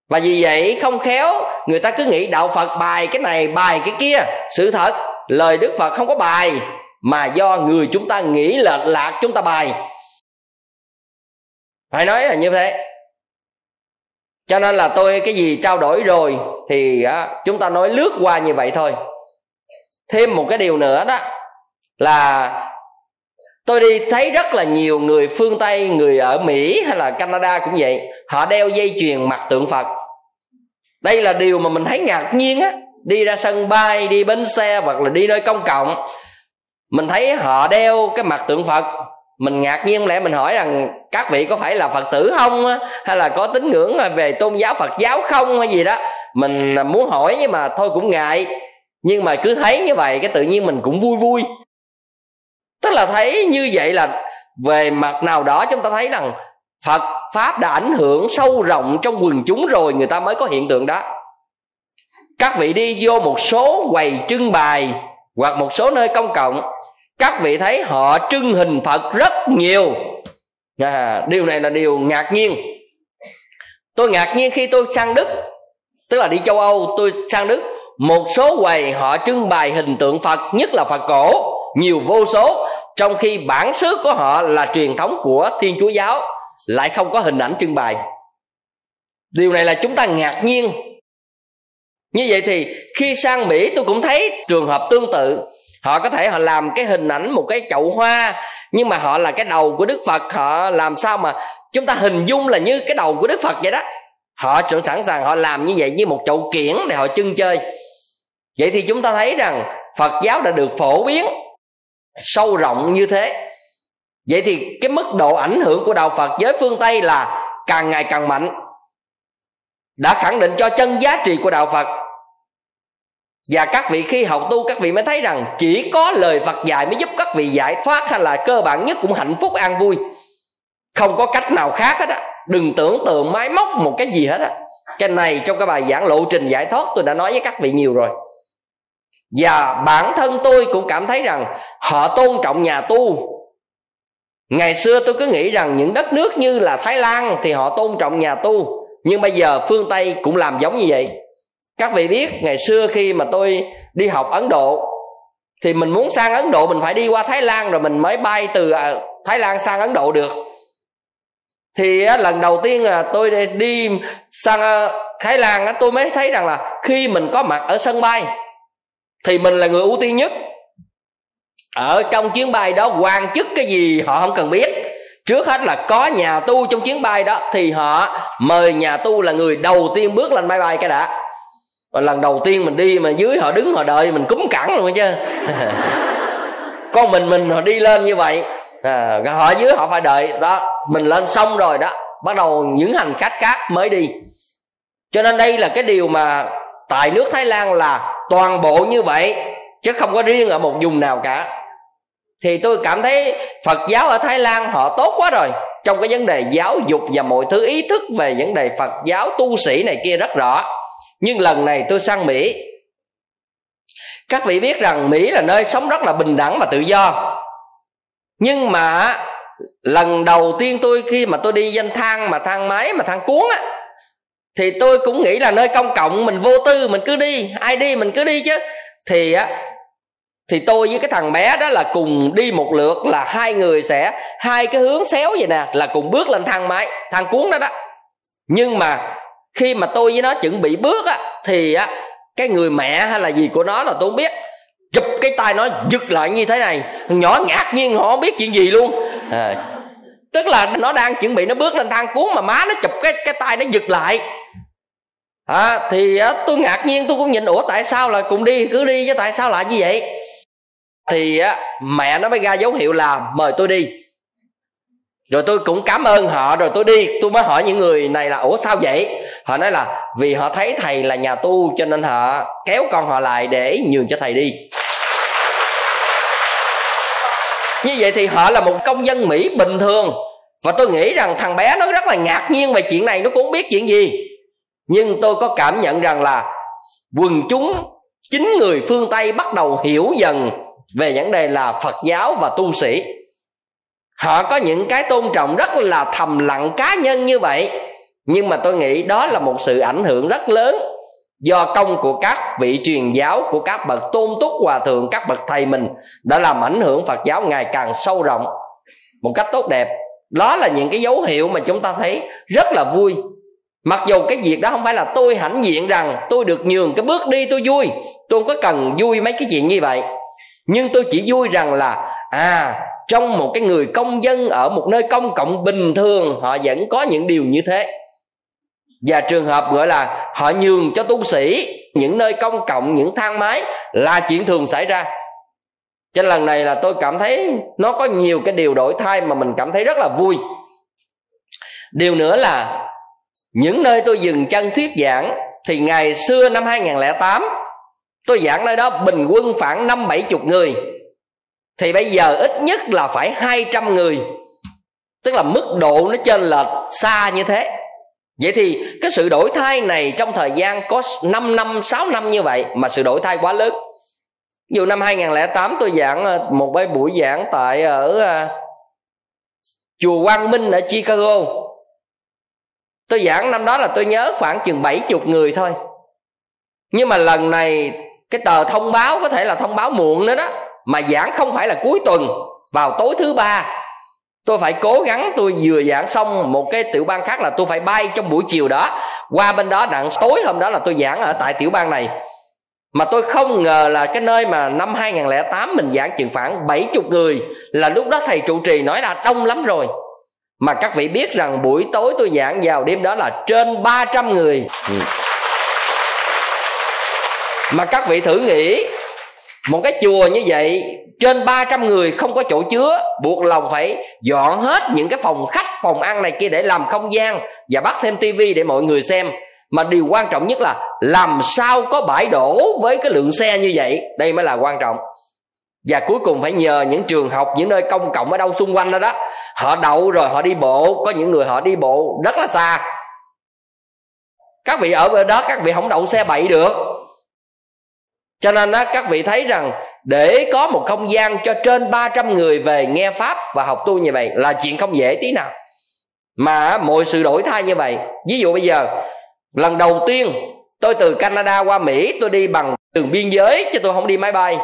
[SPEAKER 1] Và vì vậy không khéo, người ta cứ nghĩ đạo phật bài cái này, bài cái kia. Sự thật, lời đức phật không có bài, mà do người chúng ta nghĩ lệch lạc chúng ta bài. Phải nói là như thế cho nên là tôi cái gì trao đổi rồi thì á, chúng ta nói lướt qua như vậy thôi. Thêm một cái điều nữa đó là tôi đi thấy rất là nhiều người phương tây người ở mỹ hay là canada cũng vậy họ đeo dây chuyền mặt tượng phật. Đây là điều mà mình thấy ngạc nhiên á. Đi ra sân bay đi bến xe hoặc là đi nơi công cộng mình thấy họ đeo cái mặt tượng phật mình ngạc nhiên lẽ mình hỏi rằng, các vị có phải là phật tử không hay là có tín ngưỡng về tôn giáo phật giáo không hay gì đó? Mình muốn hỏi nhưng mà thôi cũng ngại. Nhưng mà cứ thấy như vậy cái tự nhiên mình cũng vui vui. Tức là thấy như vậy là về mặt nào đó chúng ta thấy rằng phật pháp đã ảnh hưởng sâu rộng trong quần chúng rồi, người ta mới có hiện tượng đó. Các vị đi vô một số quầy trưng bày hoặc một số nơi công cộng các vị thấy họ trưng hình phật rất nhiều. À, điều này là điều ngạc nhiên. Tôi ngạc nhiên khi tôi sang đức tức là đi châu âu tôi sang đức. Một số quầy họ trưng bày hình tượng phật nhất là phật cổ nhiều vô số trong khi bản xứ của họ là truyền thống của thiên chúa giáo lại không có hình ảnh trưng bày. Điều này là chúng ta ngạc nhiên. Như vậy thì khi sang mỹ tôi cũng thấy trường hợp tương tự họ có thể họ làm cái hình ảnh một cái chậu hoa, nhưng mà họ là cái đầu của đức phật. Họ làm sao mà chúng ta hình dung là như cái đầu của đức phật vậy đó? Họ sẵn sàng họ làm như vậy như một chậu kiển để họ trưng chơi. Vậy thì chúng ta thấy rằng phật giáo đã được phổ biến sâu rộng như thế. Vậy thì cái mức độ ảnh hưởng của đạo phật với phương tây là càng ngày càng mạnh. Đã khẳng định cho chân giá trị của đạo phật và các vị khi học tu, các vị mới thấy rằng chỉ có lời phật dạy mới giúp các vị giải thoát hay là cơ bản nhất cũng hạnh phúc, an vui. Không có cách nào khác hết á. Đừng tưởng tượng máy móc một cái gì hết á. Cái này trong cái bài giảng lộ trình giải thoát tôi đã nói với các vị nhiều rồi. Và bản thân tôi cũng cảm thấy rằng họ tôn trọng nhà tu. Ngày xưa tôi cứ nghĩ rằng những đất nước như là thái lan thì họ tôn trọng nhà tu. Nhưng bây giờ phương tây cũng làm giống như vậy các vị biết, ngày xưa khi mà tôi đi học ấn độ, thì mình muốn sang ấn độ, mình phải đi qua thái lan rồi mình mới bay từ à, thái lan sang ấn độ được. Thì lần đầu tiên là tôi đi sang à, thái lan tôi mới thấy rằng là khi mình có mặt ở sân bay, thì mình là người ưu tiên nhất. Ở trong chuyến bay đó, quan chức cái gì họ không cần biết. Trước hết là có nhà tu trong chuyến bay đó, thì họ mời nhà tu là người đầu tiên bước lên máy bay cái đã và lần đầu tiên mình đi mà dưới họ đứng họ đợi mình cúng cẳng luôn chứ. Con mình mình họ đi lên như vậy. À, họ dưới họ phải đợi. Đó mình lên xong rồi đó bắt đầu những hành khách khác mới đi. Cho nên đây là cái điều mà tại nước thái lan là toàn bộ như vậy chứ không có riêng ở một vùng nào cả. Thì tôi cảm thấy phật giáo ở thái lan họ tốt quá rồi. Trong cái vấn đề giáo dục và mọi thứ ý thức về vấn đề phật giáo tu sĩ này kia rất rõ nhưng lần này tôi sang mỹ. Các vị biết rằng mỹ là nơi sống rất là bình đẳng và tự do. Nhưng mà lần đầu tiên tôi khi mà tôi đi danh thang mà thang máy mà thang cuốn á, thì tôi cũng nghĩ là nơi công cộng mình vô tư, mình cứ đi, ai đi mình cứ đi chứ. Thì á, thì tôi với cái thằng bé đó là cùng đi một lượt là hai người sẽ, hai cái hướng xéo vậy nè, là cùng bước lên thang máy, thang cuốn đó đó. Nhưng mà khi mà tôi với nó chuẩn bị bước á thì á cái người mẹ hay là gì của nó là tôi không biết. Chụp cái tay nó giật lại như thế này. Nhỏ ngạc nhiên họ không biết chuyện gì luôn. À, tức là nó đang chuẩn bị nó bước lên thang cuốn mà má nó chụp cái cái tay nó giật lại. À, thì á, tôi ngạc nhiên tôi cũng nhìn ủa tại sao là cùng đi? Cứ đi chứ tại sao lại như vậy? Thì á, mẹ nó mới ra dấu hiệu là mời tôi đi rồi tôi cũng cảm ơn họ. Rồi tôi đi, tôi mới hỏi những người này là, ủa sao vậy? Họ nói là, vì họ thấy thầy là nhà tu, cho nên họ kéo con họ lại để nhường cho thầy đi. Như vậy thì họ là một công dân mỹ bình thường. Và tôi nghĩ rằng thằng bé nó rất là ngạc nhiên về chuyện này, nó cũng không biết chuyện gì. Nhưng tôi có cảm nhận rằng là quần chúng, chính người phương tây bắt đầu hiểu dần về vấn đề là phật giáo và tu sĩ họ có những cái tôn trọng rất là thầm lặng cá nhân như vậy. Nhưng mà tôi nghĩ đó là một sự ảnh hưởng rất lớn do công của các vị truyền giáo, của các bậc tôn túc hòa thượng, các bậc thầy mình đã làm ảnh hưởng phật giáo ngày càng sâu rộng một cách tốt đẹp. Đó là những cái dấu hiệu mà chúng ta thấy rất là vui. Mặc dù cái việc đó không phải là tôi hãnh diện rằng tôi được nhường cái bước đi tôi vui, tôi không có cần vui mấy cái chuyện như vậy. Nhưng tôi chỉ vui rằng là à trong một cái người công dân ở một nơi công cộng bình thường, họ vẫn có những điều như thế. Và trường hợp gọi là họ nhường cho tu sĩ những nơi công cộng, những thang máy là chuyện thường xảy ra. Cho lần này là tôi cảm thấy nó có nhiều cái điều đổi thay mà mình cảm thấy rất là vui. Điều nữa là những nơi tôi dừng chân thuyết giảng thì ngày xưa năm 2008 tôi giảng nơi đó bình quân khoảng năm bảy chục người thì bây giờ ít nhất là phải 200 người tức là mức độ nó trên lệch xa như thế Vậy thì cái sự đổi thay này trong thời gian có 5 năm, 6 năm như vậy mà sự đổi thay quá lớn. Ví dụ năm 2008 tôi giảng ờ, một cái buổi giảng tại ở ờ, chùa Quang Minh ở Chicago. Tôi giảng năm đó là tôi nhớ khoảng chừng 70 người thôi. Nhưng mà lần này cái tờ thông báo có thể là thông báo muộn nữa đó mà giảng không phải là cuối tuần vào tối thứ ba tôi phải cố gắng tôi vừa giảng xong một cái tiểu bang khác là tôi phải bay trong buổi chiều đó. Qua bên đó đặng tối hôm đó là tôi giảng ở tại tiểu bang này. Mà tôi không ngờ là cái nơi mà năm 2008 mình giảng chừng khoảng 70 người là lúc đó thầy trụ trì nói là đông lắm rồi. Mà các vị biết rằng buổi tối tôi giảng vào đêm đó là trên 300 người. Ừ. mà các vị thử nghĩ một cái chùa như vậy, trên 300 người không có chỗ chứa, buộc lòng phải dọn hết những cái phòng khách, phòng ăn này kia để làm không gian và bắt thêm tivi để mọi người xem. Mà điều quan trọng nhất là làm sao có bãi đổ với cái lượng xe như vậy? Đây mới là quan trọng. Và cuối cùng phải nhờ những trường học, những nơi công cộng ở đâu xung quanh đó đó, họ đậu rồi họ đi bộ. Có những người họ đi bộ rất là xa. Các vị ở bên đó, các vị không đậu xe bậy được cho nên á, các vị thấy rằng để có một không gian cho trên 300 người về nghe Pháp và học tu như vậy là chuyện không dễ tí nào. Mà mọi sự đổi thay như vậy. Ví dụ bây giờ, lần đầu tiên tôi từ Canada qua Mỹ tôi đi bằng đường biên giới chứ tôi không đi máy bay.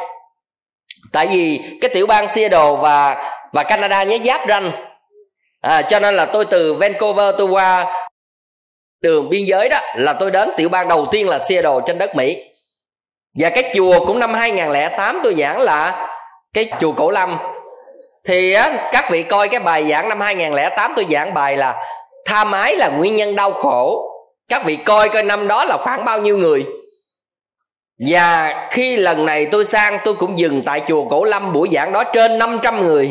[SPEAKER 1] Tại vì cái tiểu bang Seattle và và Canada nhé giáp ranh. À, cho nên là tôi từ Vancouver tôi qua đường biên giới đó là tôi đến tiểu bang đầu tiên là Seattle trên đất Mỹ và cái chùa cũng năm 2008 tôi giảng là cái chùa Cổ Lâm. Thì á, các vị coi cái bài giảng năm 2008 tôi giảng bài là tha mái là nguyên nhân đau khổ. Các vị coi coi năm đó là khoảng bao nhiêu người. Và khi lần này tôi sang tôi cũng dừng tại chùa Cổ Lâm buổi giảng đó trên 500 người.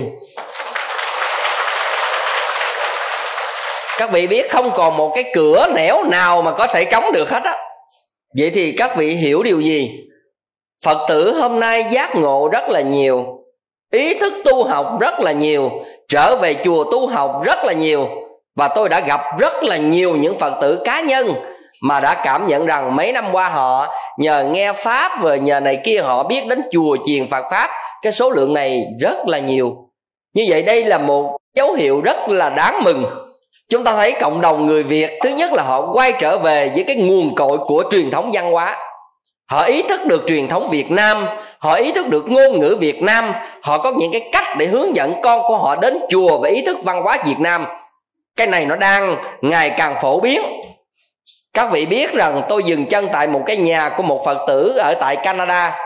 [SPEAKER 1] Các vị biết không còn một cái cửa nẻo nào mà có thể trống được hết á. Vậy thì các vị hiểu điều gì? Phật tử hôm nay giác ngộ rất là nhiều, ý thức tu học rất là nhiều, trở về chùa tu học rất là nhiều. Và tôi đã gặp rất là nhiều những phật tử cá nhân mà đã cảm nhận rằng mấy năm qua họ nhờ nghe pháp và nhờ này kia họ biết đến chùa chiền phật pháp, cái số lượng này rất là nhiều. Như vậy đây là một dấu hiệu rất là đáng mừng. Chúng ta thấy cộng đồng người việt, thứ nhất là họ quay trở về với cái nguồn cội của truyền thống văn hóa họ ý thức được truyền thống việt nam, họ ý thức được ngôn ngữ việt nam, họ có những cái cách để hướng dẫn con của họ đến chùa và ý thức văn hóa việt nam. Cái này nó đang ngày càng phổ biến. Các vị biết rằng tôi dừng chân tại một cái nhà của một phật tử ở tại canada,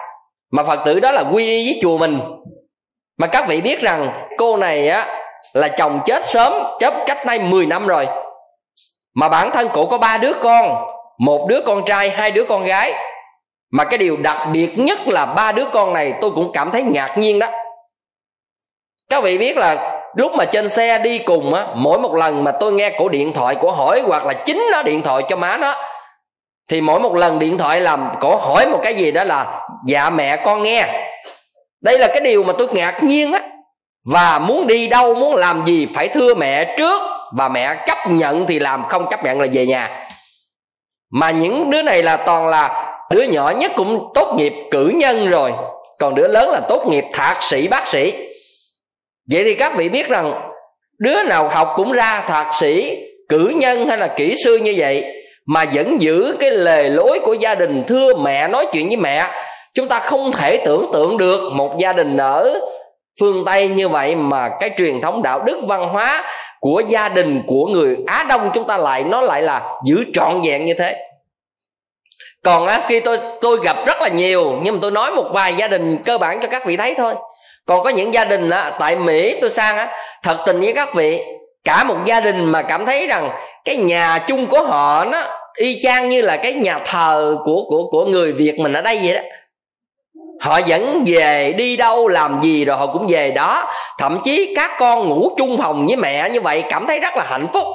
[SPEAKER 1] mà phật tử đó là quy y với chùa mình. Mà các vị biết rằng cô này á, là chồng chết sớm, chết cách nay 10 năm rồi. Mà bản thân cổ có ba đứa con, một đứa con trai, hai đứa con gái mà cái điều đặc biệt nhất là ba đứa con này tôi cũng cảm thấy ngạc nhiên đó. Các vị biết là lúc mà trên xe đi cùng á, mỗi một lần mà tôi nghe cổ điện thoại của hỏi hoặc là chính nó điện thoại cho má nó, thì mỗi một lần điện thoại làm cổ hỏi một cái gì đó là dạ mẹ con nghe. Đây là cái điều mà tôi ngạc nhiên á. Và muốn đi đâu, muốn làm gì phải thưa mẹ trước và mẹ chấp nhận thì làm, không chấp nhận là về nhà. Mà những đứa này là toàn là đứa nhỏ nhất cũng tốt nghiệp cử nhân rồi, còn đứa lớn là tốt nghiệp thạc sĩ, bác sĩ. Vậy thì các vị biết rằng, đứa nào học cũng ra thạc sĩ, cử nhân hay là kỹ sư như vậy, mà vẫn giữ cái lề lối của gia đình thưa mẹ, nói chuyện với mẹ. Chúng ta không thể tưởng tượng được một gia đình ở phương tây như vậy mà cái truyền thống đạo đức văn hóa của gia đình của người á đông chúng ta lại, nó lại là giữ trọn vẹn như thế còn á, khi tôi tôi gặp rất là nhiều nhưng mà tôi nói một vài gia đình cơ bản cho các vị thấy thôi. Còn có những gia đình á, tại mỹ tôi sang á thật tình với các vị cả một gia đình mà cảm thấy rằng cái nhà chung của họ nó y chang như là cái nhà thờ của của của người việt mình ở đây vậy đó. Họ vẫn về đi đâu làm gì rồi họ cũng về đó. Thậm chí các con ngủ chung phòng với mẹ như vậy cảm thấy rất là hạnh phúc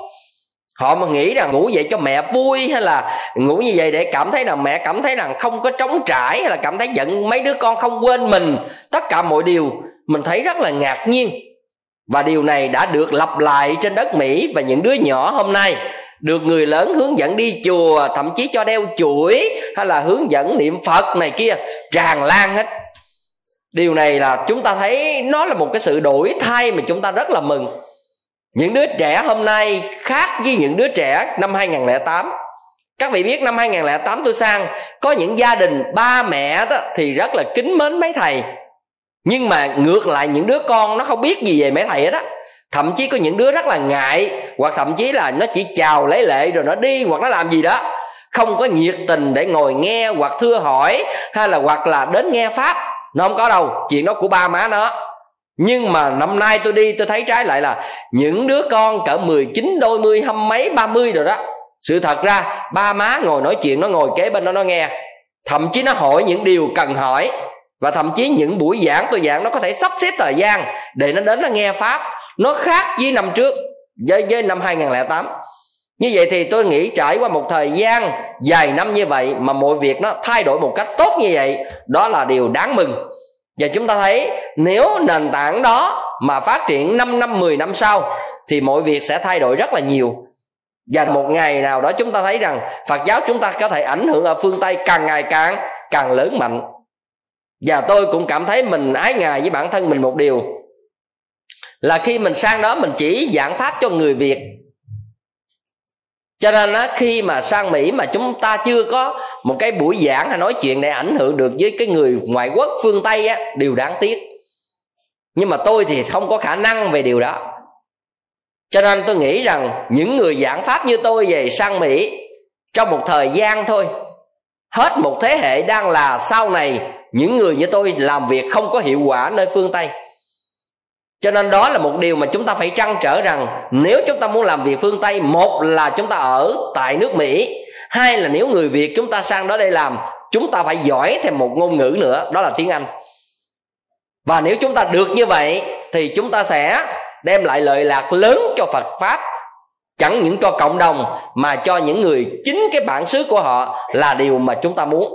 [SPEAKER 1] họ mà nghĩ rằng ngủ vậy cho mẹ vui hay là ngủ như vậy để cảm thấy rằng mẹ cảm thấy rằng không có trống trải hay là cảm thấy giận mấy đứa con không quên mình, tất cả mọi điều mình thấy rất là ngạc nhiên. Và điều này đã được lặp lại trên đất mỹ và những đứa nhỏ hôm nay, được người lớn hướng dẫn đi chùa, thậm chí cho đeo chuỗi hay là hướng dẫn niệm phật này kia, tràn lan hết. Điều này là chúng ta thấy nó là một cái sự đổi thay mà chúng ta rất là mừng những đứa trẻ hôm nay khác với những đứa trẻ năm 2008 các vị biết năm 2008 tôi sang, có những gia đình ba mẹ đó thì rất là kính mến mấy thầy. Nhưng mà ngược lại những đứa con nó không biết gì về mấy thầy hết á. Thậm chí có những đứa rất là ngại, hoặc thậm chí là nó chỉ chào lấy lệ rồi nó đi hoặc nó làm gì đó. Không có nhiệt tình để ngồi nghe hoặc thưa hỏi, hay là hoặc là đến nghe pháp. Nó không có đâu, chuyện đó của ba má nó nhưng mà năm nay tôi đi tôi thấy trái lại là những đứa con cỡ 19 đôi mươi hăm mấy ba mươi rồi đó. Sự thật ra ba má ngồi nói chuyện nó ngồi kế bên nó nó nghe. Thậm chí nó hỏi những điều cần hỏi. Và thậm chí những buổi giảng tôi giảng nó có thể sắp xếp thời gian để nó đến nó nghe pháp. Nó khác với năm trước với, với năm 2008 như vậy thì tôi nghĩ trải qua một thời gian dài năm như vậy mà mọi việc nó thay đổi một cách tốt như vậy đó là điều đáng mừng và chúng ta thấy nếu nền tảng đó mà phát triển 5 năm 10 năm sau thì mọi việc sẽ thay đổi rất là nhiều. Và một ngày nào đó chúng ta thấy rằng Phật giáo chúng ta có thể ảnh hưởng ở phương Tây càng ngày càng càng lớn mạnh. Và tôi cũng cảm thấy mình ái ngại với bản thân mình một điều, là khi mình sang đó mình chỉ giảng pháp cho người việt cho nên á, khi mà sang mỹ mà chúng ta chưa có một cái buổi giảng hay nói chuyện để ảnh hưởng được với cái người ngoại quốc phương tây á điều đáng tiếc. Nhưng mà tôi thì không có khả năng về điều đó. Cho nên tôi nghĩ rằng những người giảng pháp như tôi về sang mỹ trong một thời gian thôi hết một thế hệ đang là sau này những người như tôi làm việc không có hiệu quả nơi phương tây cho nên đó là một điều mà chúng ta phải trăn trở rằng nếu chúng ta muốn làm việc phương tây, một là chúng ta ở tại nước mỹ, hai là nếu người việt chúng ta sang đó đây làm, chúng ta phải giỏi thêm một ngôn ngữ nữa, đó là tiếng anh. Và nếu chúng ta được như vậy thì chúng ta sẽ đem lại lợi lạc lớn cho phật pháp, chẳng những cho cộng đồng mà cho những người chính cái bản xứ của họ là điều mà chúng ta muốn.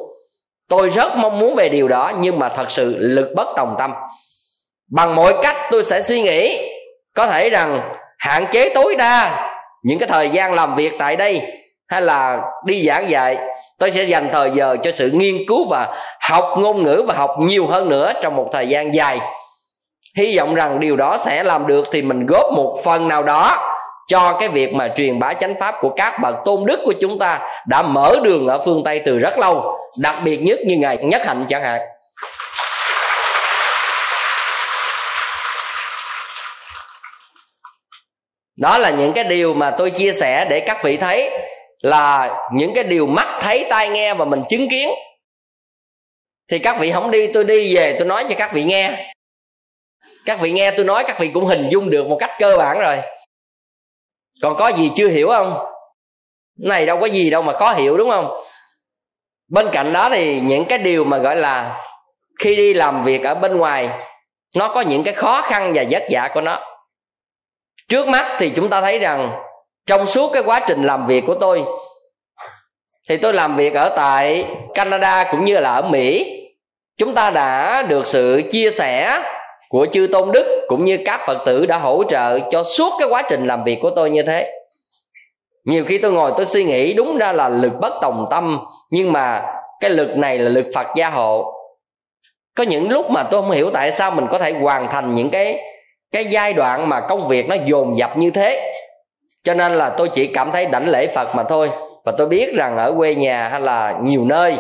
[SPEAKER 1] Tôi rất mong muốn về điều đó nhưng mà thật sự lực bất tòng tâm bằng mọi cách tôi sẽ suy nghĩ. Có thể rằng, hạn chế tối đa những cái thời gian làm việc tại đây, hay là đi giảng dạy, tôi sẽ dành thời giờ cho sự nghiên cứu và học ngôn ngữ và học nhiều hơn nữa trong một thời gian dài. Hy vọng rằng điều đó sẽ làm được thì mình góp một phần nào đó cho cái việc mà truyền bá chánh pháp của các bậc tôn đức của chúng ta đã mở đường ở phương tây từ rất lâu, đặc biệt nhất như ngài nhất hạnh chẳng hạn. Đó là những cái điều mà tôi chia sẻ để các vị thấy là những cái điều mắt thấy, tai nghe và mình chứng kiến. Thì các vị không đi, tôi đi về, tôi nói cho các vị nghe. Các vị nghe tôi nói, các vị cũng hình dung được một cách cơ bản rồi. Còn có gì chưa hiểu không? Này, đâu có gì đâu mà khó hiểu, đúng không? Bên cạnh đó thì những cái điều mà gọi là khi đi làm việc ở bên ngoài, nó có những cái khó khăn và vất vả của nó trước mắt thì chúng ta thấy rằng trong suốt cái quá trình làm việc của tôi, thì tôi làm việc ở tại canada cũng như là ở mỹ. Chúng ta đã được sự chia sẻ của chư tôn đức cũng như các phật tử đã hỗ trợ cho suốt cái quá trình làm việc của tôi như thế. Nhiều khi tôi ngồi tôi suy nghĩ đúng ra là lực bất tòng tâm, nhưng mà cái lực này là lực phật gia hộ. Có những lúc mà tôi không hiểu tại sao mình có thể hoàn thành những cái cái giai đoạn mà công việc nó dồn dập như thế, cho nên là tôi chỉ cảm thấy đảnh lễ phật mà thôi. Và tôi biết rằng ở quê nhà hay là nhiều nơi,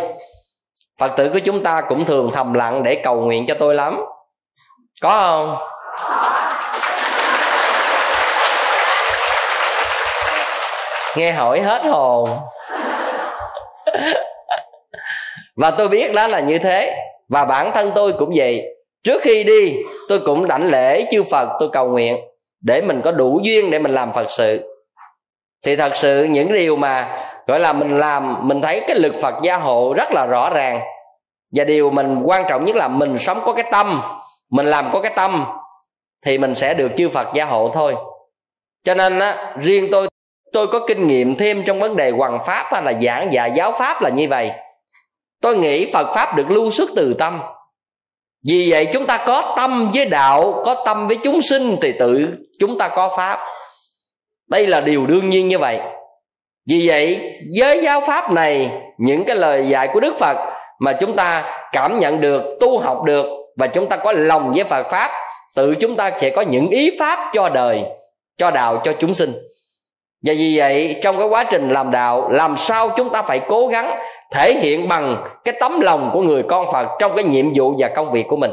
[SPEAKER 1] phật tử của chúng ta cũng thường thầm lặng để cầu nguyện cho tôi lắm. Có không? Nghe hỏi hết hồn. Và tôi biết đó là như thế. Và bản thân tôi cũng vậy trước khi đi, tôi cũng đảnh lễ chư phật tôi cầu nguyện để mình có đủ duyên để mình làm phật sự. Thì thật sự những điều mà, gọi là, mình làm, mình thấy cái lực phật gia hộ rất là rõ ràng. Và điều mình quan trọng nhất là mình sống có cái tâm, mình làm có cái tâm thì mình sẽ được chư phật gia hộ thôi. Cho nên á, riêng tôi tôi có kinh nghiệm thêm trong vấn đề hoằng pháp hay là giảng dạy giáo pháp là như vậy. Tôi nghĩ phật pháp được lưu xuất từ tâm vì vậy chúng ta có tâm với đạo, có tâm với chúng sinh thì tự chúng ta có pháp. Đây là điều đương nhiên như vậy. Vì vậy, với giáo pháp này, những cái lời dạy của đức phật mà chúng ta cảm nhận được, tu học được và chúng ta có lòng với phật pháp, tự chúng ta sẽ có những ý pháp cho đời, cho đạo, cho chúng sinh và vì vậy, trong cái quá trình làm đạo, làm sao chúng ta phải cố gắng thể hiện bằng cái tấm lòng của người con phật trong cái nhiệm vụ và công việc của mình.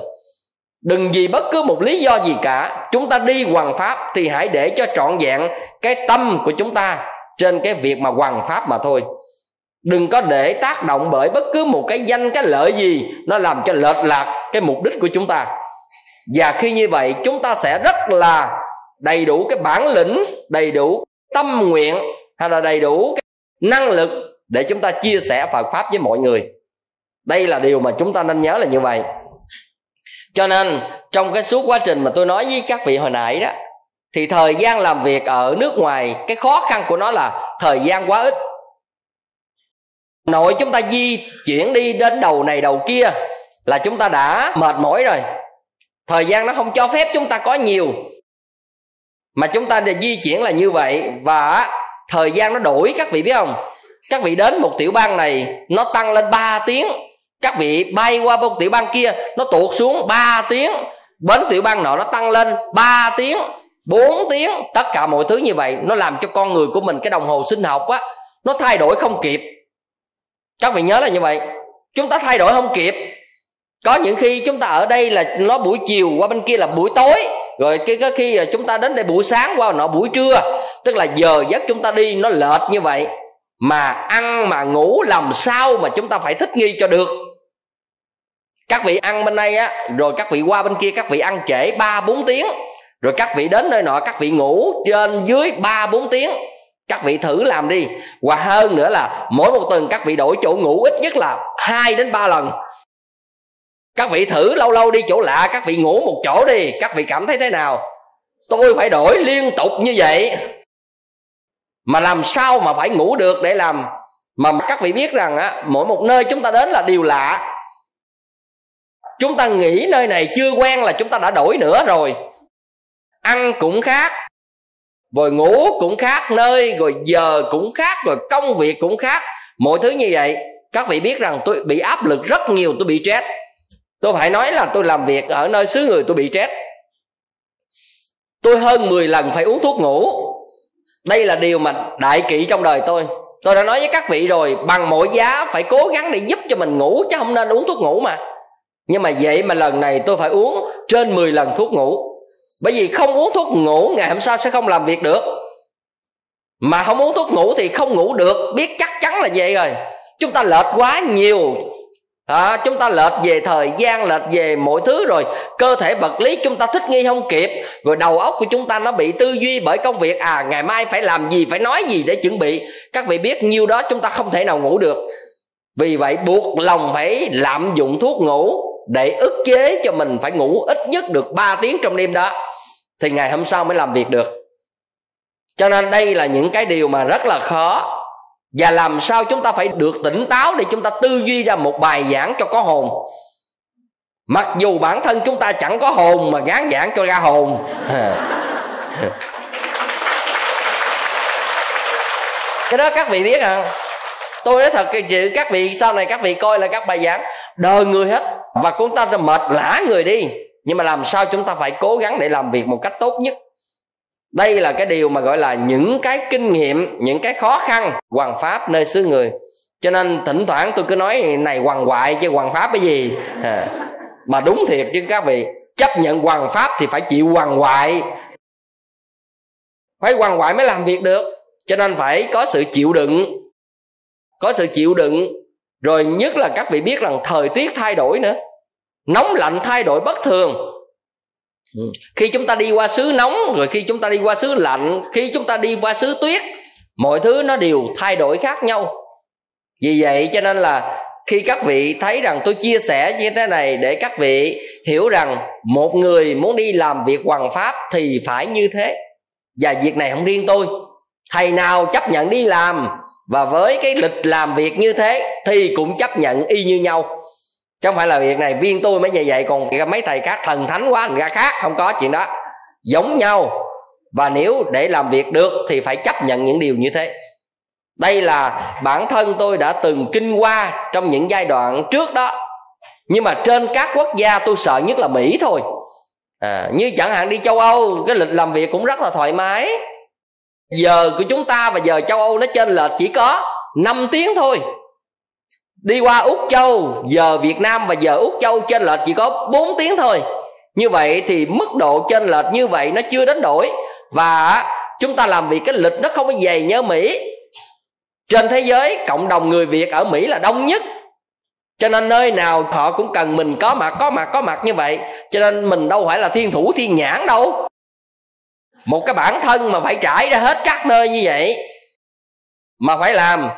[SPEAKER 1] Đừng vì bất cứ một lý do gì cả, chúng ta đi hoàng pháp thì hãy để cho trọn vẹn cái tâm của chúng ta trên cái việc mà hoàng pháp mà thôi. Đừng có để tác động bởi bất cứ một cái danh, cái lợi gì nó làm cho lệch lạc cái mục đích của chúng ta. Và khi như vậy, chúng ta sẽ rất là đầy đủ cái bản lĩnh, đầy đủ tâm nguyện hay là đầy đủ cái năng lực để chúng ta chia sẻ Phật pháp với mọi người. Đây là điều mà chúng ta nên nhớ là như vậy. Cho nên, trong cái suốt quá trình mà tôi nói với các vị hồi nãy đó, thì thời gian làm việc ở nước ngoài, cái khó khăn của nó là thời gian quá ít. Nội chúng ta di chuyển đi đến đầu này đầu kia là chúng ta đã mệt mỏi rồi. Thời gian nó không cho phép chúng ta có nhiều mà chúng ta để di chuyển là như vậy và thời gian nó đổi, các vị biết không? Các vị đến một tiểu bang này, nó tăng lên 3 tiếng. Các vị bay qua một tiểu bang kia, nó tuột xuống 3 tiếng. Bến tiểu bang nọ nó tăng lên 3 tiếng 4 tiếng. Tất cả mọi thứ như vậy, nó làm cho con người của mình, cái đồng hồ sinh học á, nó thay đổi không kịp. Các vị nhớ là như vậy. Chúng ta thay đổi không kịp. Có những khi chúng ta ở đây là nó buổi chiều, qua bên kia là buổi tối rồi cái cái khi chúng ta đến đây buổi sáng qua nọ buổi trưa, tức là giờ giấc chúng ta đi, nó lệch như vậy, mà ăn mà ngủ làm sao mà chúng ta phải thích nghi cho được. Các vị ăn bên đây á, rồi các vị qua bên kia, các vị ăn trễ ba bốn tiếng, rồi các vị đến nơi nọ, các vị ngủ trên dưới ba bốn tiếng, các vị thử làm đi. Và hơn nữa là mỗi một tuần các vị đổi chỗ ngủ ít nhất là hai đến ba lần các vị thử lâu lâu đi chỗ lạ, các vị ngủ một chỗ đi, các vị cảm thấy thế nào? Tôi phải đổi liên tục như vậy. Mà làm sao mà phải ngủ được để làm? Mà các vị biết rằng á, mỗi một nơi chúng ta đến là điều lạ. Chúng ta nghĩ nơi này chưa quen là chúng ta đã đổi nữa rồi. Ăn cũng khác, rồi ngủ cũng khác nơi, rồi giờ cũng khác, rồi công việc cũng khác. Mọi thứ như vậy, các vị biết rằng tôi bị áp lực rất nhiều, tôi bị stress tôi phải nói là tôi làm việc ở nơi xứ người tôi bị stress tôi hơn 10 lần phải uống thuốc ngủ. Đây là điều mà đại kỵ trong đời tôi. Tôi đã nói với các vị rồi, bằng mọi giá phải cố gắng để giúp cho mình ngủ, chứ không nên uống thuốc ngủ mà. Nhưng mà vậy mà lần này tôi phải uống trên 10 lần thuốc ngủ. Bởi vì không uống thuốc ngủ, ngày hôm sau sẽ không làm việc được. Mà không uống thuốc ngủ thì không ngủ được, biết chắc chắn là vậy rồi. Chúng ta lệch quá nhiều à, chúng ta lệch về thời gian lệch về mọi thứ rồi. Cơ thể vật lý chúng ta thích nghi không kịp. Rồi đầu óc của chúng ta nó bị tư duy bởi công việc. À ngày mai phải làm gì phải nói gì để chuẩn bị? Các vị biết nhiêu đó chúng ta không thể nào ngủ được. Vì vậy buộc lòng phải lạm dụng thuốc ngủ để ức chế cho mình phải ngủ ít nhất được 3 tiếng trong đêm đó. Thì ngày hôm sau mới làm việc được. Cho nên đây là những cái điều mà rất là khó và làm sao chúng ta phải được tỉnh táo để chúng ta tư duy ra một bài giảng cho có hồn? Mặc dù bản thân chúng ta chẳng có hồn mà gán giảng cho ra hồn. Cái đó các vị biết à tôi nói thật, cái chữ các vị sau này các vị coi là các bài giảng, đời người hết. Và chúng ta mệt lã người đi. Nhưng mà làm sao chúng ta phải cố gắng để làm việc một cách tốt nhất? Đây là cái điều mà gọi là những cái kinh nghiệm những cái khó khăn hoàng pháp nơi xứ người. Cho nên thỉnh thoảng tôi cứ nói này hoàng hoại chứ hoàng pháp cái gì? À, mà đúng thiệt chứ các vị chấp nhận hoàng pháp thì phải chịu hoàng hoại phải hoàng hoại mới làm việc được. Cho nên phải có sự chịu đựng có sự chịu đựng. Rồi nhất là các vị biết rằng thời tiết thay đổi nữa. Nóng lạnh thay đổi bất thường. Ừ. khi chúng ta đi qua xứ nóng, rồi khi chúng ta đi qua xứ lạnh, khi chúng ta đi qua xứ tuyết, mọi thứ nó đều thay đổi khác nhau. Vì vậy cho nên là khi các vị thấy rằng tôi chia sẻ như thế này để các vị hiểu rằng một người muốn đi làm việc hoàng pháp thì phải như thế. Và việc này không riêng tôi. Thầy nào chấp nhận đi làm và với cái lịch làm việc như thế thì cũng chấp nhận y như nhau chứ không phải là việc này viên tôi mới như vậy còn mấy thầy khác thần thánh quá thành ra khác không có chuyện đó. Giống nhau. Và nếu để làm việc được thì phải chấp nhận những điều như thế. Đây là bản thân tôi đã từng kinh qua trong những giai đoạn trước đó. Nhưng mà trên các quốc gia tôi sợ nhất là mỹ thôi. À, như chẳng hạn đi châu âu cái lịch làm việc cũng rất là thoải mái. Giờ của chúng ta và giờ châu âu nó trên lệch chỉ có 5 tiếng thôi đi qua úc châu, giờ việt nam và giờ úc châu trên lệch chỉ có 4 tiếng thôi. Như vậy thì mức độ trên lệch như vậy nó chưa đến đổi và chúng ta làm việc cái lịch nó không có dày như mỹ. Trên thế giới, cộng đồng người việt ở mỹ là đông nhất. Cho nên nơi nào họ cũng cần mình có mặt có mặt có mặt như vậy. Cho nên mình đâu phải là thiên thủ, thiên nhãn đâu. Một cái bản thân mà phải trải ra hết các nơi như vậy, mà phải làm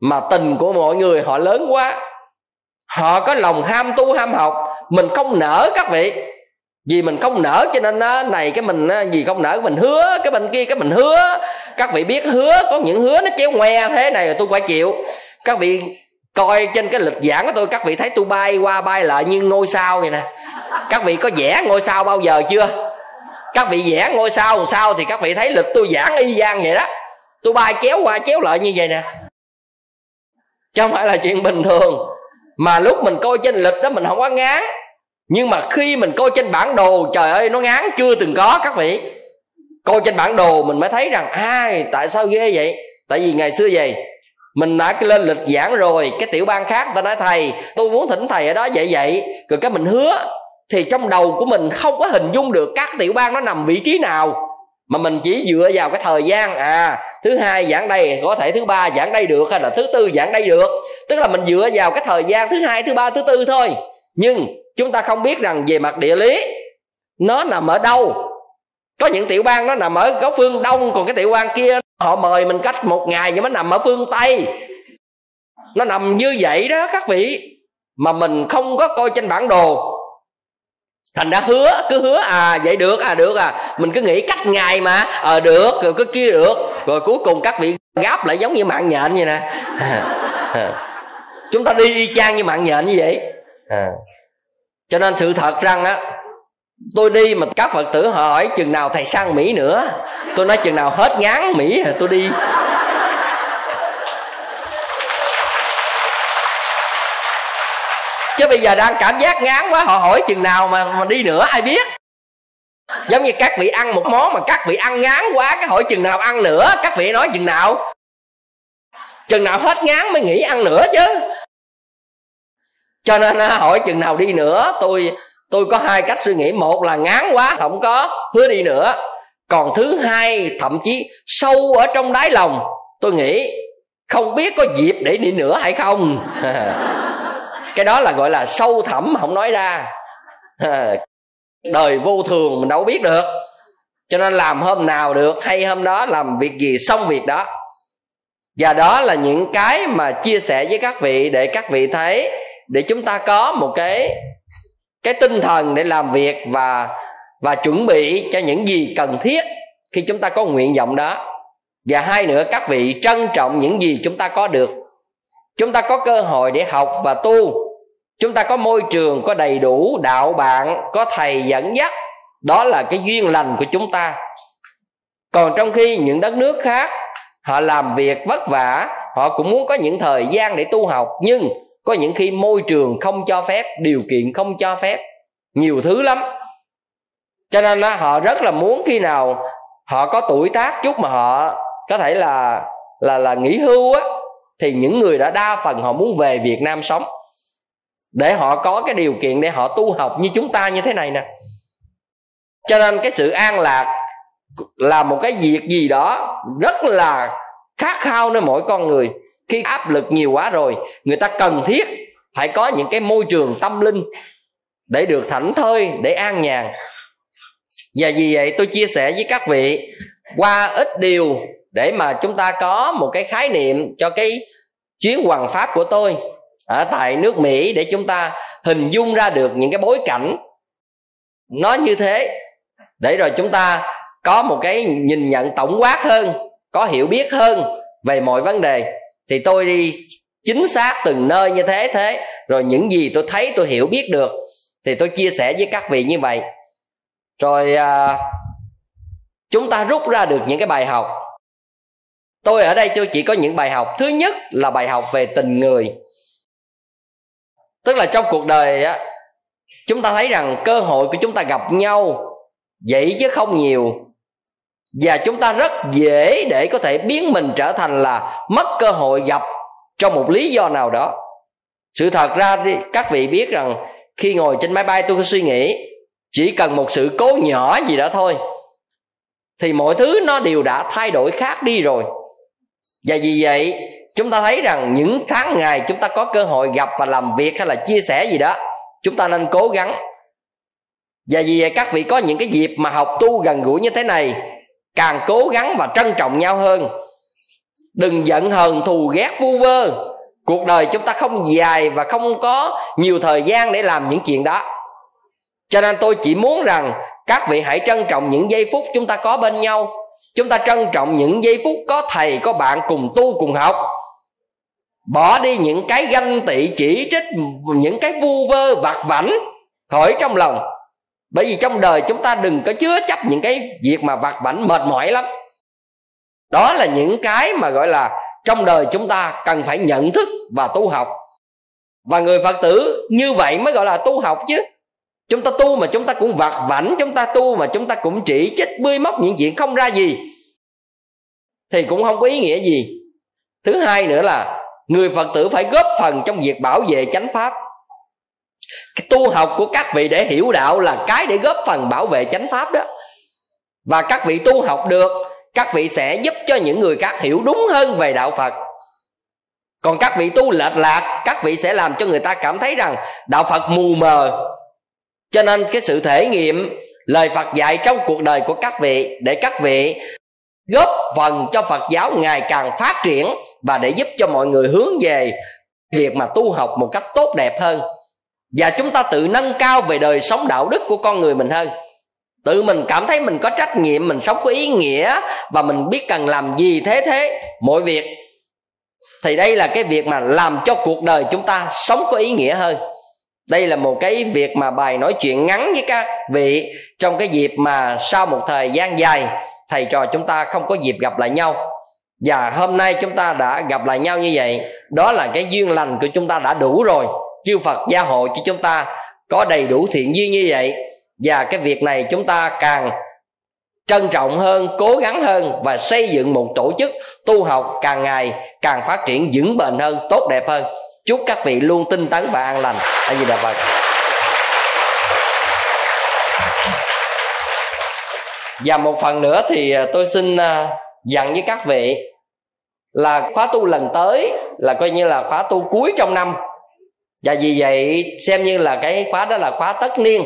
[SPEAKER 1] mà tình của mọi người họ lớn quá. Họ có lòng ham tu, ham học. Mình không nở các vị. Vì mình không nở cho nên này cái mình gì không nở mình hứa, cái bên kia cái mình hứa. Các vị biết hứa, có những hứa nó chéo ngoe thế này rồi tôi phải chịu. Các vị coi trên cái lịch giảng của tôi, các vị thấy tôi bay qua bay lại như ngôi sao vậy nè. Các vị có vẽ ngôi sao bao giờ chưa? Các vị vẽ ngôi sao làm sao thì các vị thấy lịch tôi giảng y gian vậy đó. Tôi bay chéo qua chéo lại như vậy nè chứ không phải là chuyện bình thường. Mà lúc mình coi trên lịch đó mình không có ngán. Nhưng mà khi mình coi trên bản đồ trời ơi nó ngán chưa từng có các vị. Coi trên bản đồ mình mới thấy rằng ai à, tại sao ghê vậy? Tại vì ngày xưa vậy mình đã lên lịch giảng rồi cái tiểu bang khác ta nói thầy tôi muốn thỉnh thầy ở đó vậy vậy rồi cái mình hứa thì trong đầu của mình không có hình dung được các tiểu bang nó nằm vị trí nào mà mình chỉ dựa vào cái thời gian à thứ hai giảng đây, có thể thứ ba giảng đây được hay là thứ tư giảng đây được. Tức là mình dựa vào cái thời gian thứ hai, thứ ba, thứ tư thôi. Nhưng chúng ta không biết rằng về mặt địa lý, nó nằm ở đâu. Có những tiểu bang nó nằm ở góc phương đông, còn cái tiểu bang kia, họ mời mình cách một ngày nhưng nó nằm ở phương tây. Nó nằm như vậy đó các vị. Mà mình không có coi trên bản đồ thành ra hứa cứ hứa à vậy được à được à. Mình cứ nghĩ cách ngày mà ờ à, được rồi cứ kia được. Rồi cuối cùng các vị gáp lại giống như mạng nhện vậy nè. À, à. Chúng ta đi y chang như mạng nhện như vậy. À. cho nên sự thật rằng á tôi đi mà các phật tử hỏi chừng nào thầy sang mỹ nữa. Tôi nói chừng nào hết ngán mỹ rồi tôi đi. Chứ bây giờ đang cảm giác ngán quá, họ hỏi chừng nào mà mà đi nữa, ai biết? Giống như các vị ăn một món mà các vị ăn ngán quá, cái hỏi chừng nào ăn nữa, các vị nói chừng nào. Chừng nào hết ngán mới nghĩ ăn nữa chứ. Cho nên à, hỏi chừng nào đi nữa, tôi tôi có hai cách suy nghĩ. Một là ngán quá, không có, hứa đi nữa. Còn thứ hai, thậm chí sâu ở trong đáy lòng, tôi nghĩ không biết có dịp để đi nữa hay không. cái đó là gọi là sâu thẳm, không nói ra. Ờ, đời vô thường mình đâu biết được. Cho nên làm hôm nào được, hay hôm đó làm việc gì, xong việc đó. Và đó là những cái mà chia sẻ với các vị để các vị thấy, để chúng ta có một cái cái tinh thần để làm việc và và chuẩn bị cho những gì cần thiết khi chúng ta có nguyện vọng đó. Và hai nữa, các vị trân trọng những gì chúng ta có được. Chúng ta có cơ hội để học và tu chúng ta có môi trường, có đầy đủ đạo bạn, có thầy dẫn dắt. Đó là cái duyên lành của chúng ta. Còn trong khi những đất nước khác, họ làm việc vất vả, họ cũng muốn có những thời gian để tu học, nhưng có những khi môi trường không cho phép, điều kiện không cho phép. Nhiều thứ lắm. Cho nên là họ rất là muốn khi nào họ có tuổi tác chút mà họ có thể là là là nghỉ hưu á, thì những người đã đa phần họ muốn về Việt Nam sống để họ có cái điều kiện để họ tu học như chúng ta như thế này nè. Cho nên cái sự an lạc là một cái việc gì đó rất là khát khao nơi mỗi con người. Khi áp lực nhiều quá rồi, người ta cần thiết phải có những cái môi trường tâm linh để được thảnh thơi, để an nhàn. Và vì vậy tôi chia sẻ với các vị, qua ít điều để mà chúng ta có một cái khái niệm cho cái chuyến hoàng pháp của tôi ở tại nước mỹ để chúng ta hình dung ra được những cái bối cảnh. Nó như thế. Để rồi chúng ta có một cái nhìn nhận tổng quát hơn có hiểu biết hơn về mọi vấn đề. Thì tôi đi chính xác từng nơi như thế thế rồi những gì tôi thấy tôi hiểu biết được thì tôi chia sẻ với các vị như vậy. Rồi à, chúng ta rút ra được những cái bài học. Tôi ở đây tôi chỉ có những bài học. Thứ nhất là bài học về tình người tức là trong cuộc đời á, chúng ta thấy rằng cơ hội của chúng ta gặp nhau vậy chứ không nhiều. Và chúng ta rất dễ để có thể biến mình trở thành là mất cơ hội gặp trong một lý do nào đó. Sự thật ra đi các vị biết rằng khi ngồi trên máy bay tôi có suy nghĩ, chỉ cần một sự cố nhỏ gì đó thôi, thì mọi thứ nó đều đã thay đổi khác đi rồi. Và vì vậy chúng ta thấy rằng những tháng ngày chúng ta có cơ hội gặp và làm việc hay là chia sẻ gì đó, chúng ta nên cố gắng. Và vì vậy các vị có những cái dịp mà học tu gần gũi như thế này, càng cố gắng và trân trọng nhau hơn. Đừng giận hờn thù ghét vu vơ. Cuộc đời chúng ta không dài và không có nhiều thời gian để làm những chuyện đó. Cho nên tôi chỉ muốn rằng các vị hãy trân trọng những giây phút chúng ta có bên nhau. Chúng ta trân trọng những giây phút có thầy, có bạn cùng tu, cùng học bỏ đi những cái ganh tị chỉ trích, những cái vu vơ, vặt vảnh khỏi trong lòng. Bởi vì trong đời chúng ta đừng có chứa chấp những cái việc mà vặt vảnh mệt mỏi lắm. Đó là những cái mà gọi là trong đời chúng ta cần phải nhận thức và tu học. Và người phật tử như vậy mới gọi là tu học chứ. Chúng ta tu mà chúng ta cũng vặt vảnh, chúng ta tu mà chúng ta cũng chỉ trích, bươi móc những chuyện không ra gì, thì cũng không có ý nghĩa gì. Thứ hai nữa là người phật tử phải góp phần trong việc bảo vệ chánh pháp. Cái tu học của các vị để hiểu đạo là cái để góp phần bảo vệ chánh pháp đó. Và các vị tu học được, các vị sẽ giúp cho những người khác hiểu đúng hơn về đạo phật. Còn các vị tu lệch lạc, các vị sẽ làm cho người ta cảm thấy rằng đạo phật mù mờ. Cho nên cái sự thể nghiệm lời phật dạy trong cuộc đời của các vị, để các vị góp phần cho phật giáo ngày càng phát triển và để giúp cho mọi người hướng về việc mà tu học một cách tốt đẹp hơn. Và chúng ta tự nâng cao về đời sống đạo đức của con người mình hơn. Tự mình cảm thấy mình có trách nhiệm, mình sống có ý nghĩa và mình biết cần làm gì thế thế mọi việc, thì đây là cái việc mà làm cho cuộc đời chúng ta sống có ý nghĩa hơn. Đây là một cái việc mà bài nói chuyện ngắn với các vị trong cái dịp mà sau một thời gian dài thầy trò chúng ta không có dịp gặp lại nhau. Và hôm nay chúng ta đã gặp lại nhau như vậy, đó là cái duyên lành của chúng ta đã đủ rồi. Chư phật gia hộ cho chúng ta có đầy đủ thiện duyên như vậy. Và cái việc này chúng ta càng trân trọng hơn, cố gắng hơn và xây dựng một tổ chức tu học càng ngày càng phát triển vững bền hơn, tốt đẹp hơn. Chúc các vị luôn tinh tấn và an lành. A di đà phật. Và một phần nữa thì à, tôi xin à, dặn với các vị là khóa tu lần tới là coi như là khóa tu cuối trong năm. Và vì vậy, xem như là cái khóa đó là khóa tất niên.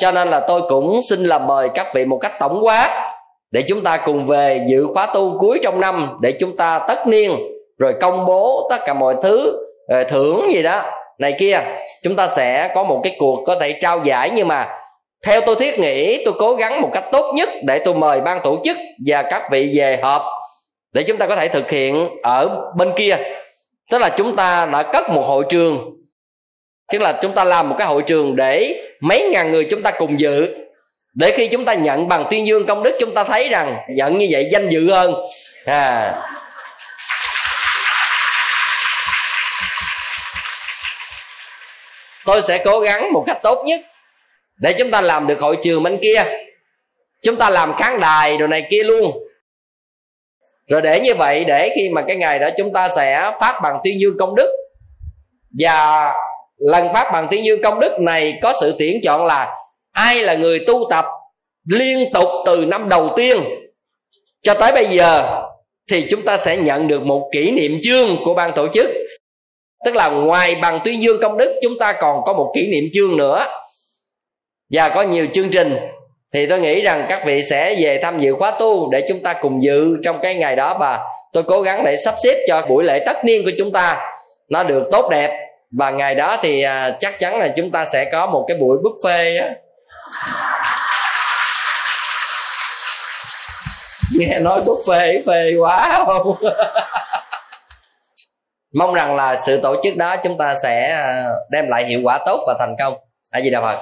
[SPEAKER 1] Cho nên là tôi cũng xin là mời các vị một cách tổng quát để chúng ta cùng về dự khóa tu cuối trong năm để chúng ta tất niên, rồi công bố tất cả mọi thứ ờ, thưởng gì đó. Này kia, chúng ta sẽ có một cái cuộc có thể trao giải nhưng mà theo tôi thiết nghĩ, tôi cố gắng một cách tốt nhất để tôi mời ban tổ chức và các vị về họp để chúng ta có thể thực hiện ở bên kia. Tức là chúng ta đã cất một hội trường. Tức là chúng ta làm một cái hội trường để mấy ngàn người chúng ta cùng dự. Để khi chúng ta nhận bằng tuyên dương công đức, chúng ta thấy rằng nhận như vậy danh dự hơn. À. Tôi sẽ cố gắng một cách tốt nhất để chúng ta làm được hội trường bên kia. Chúng ta làm khán đài đồ này kia luôn. Rồi để như vậy, để khi mà cái ngày đó chúng ta sẽ phát bằng tuyên dương công đức. Và lần phát bằng tuyên dương công đức này có sự tuyển chọn là ai là người tu tập liên tục từ năm đầu tiên cho tới bây giờ thì chúng ta sẽ nhận được một kỷ niệm chương của ban tổ chức. Tức là ngoài bằng tuyên dương công đức, chúng ta còn có một kỷ niệm chương nữa và có nhiều chương trình, thì tôi nghĩ rằng các vị sẽ về tham dự khóa tu để chúng ta cùng dự trong cái ngày đó. Và tôi cố gắng để sắp xếp cho buổi lễ tất niên của chúng ta nó được tốt đẹp. Và ngày đó thì à, chắc chắn là chúng ta sẽ có một cái buổi buffet á. Nghe nói buffet phê quá không? Mong rằng là sự tổ chức đó chúng ta sẽ à, đem lại hiệu quả tốt và thành công. Ở gì đà phật.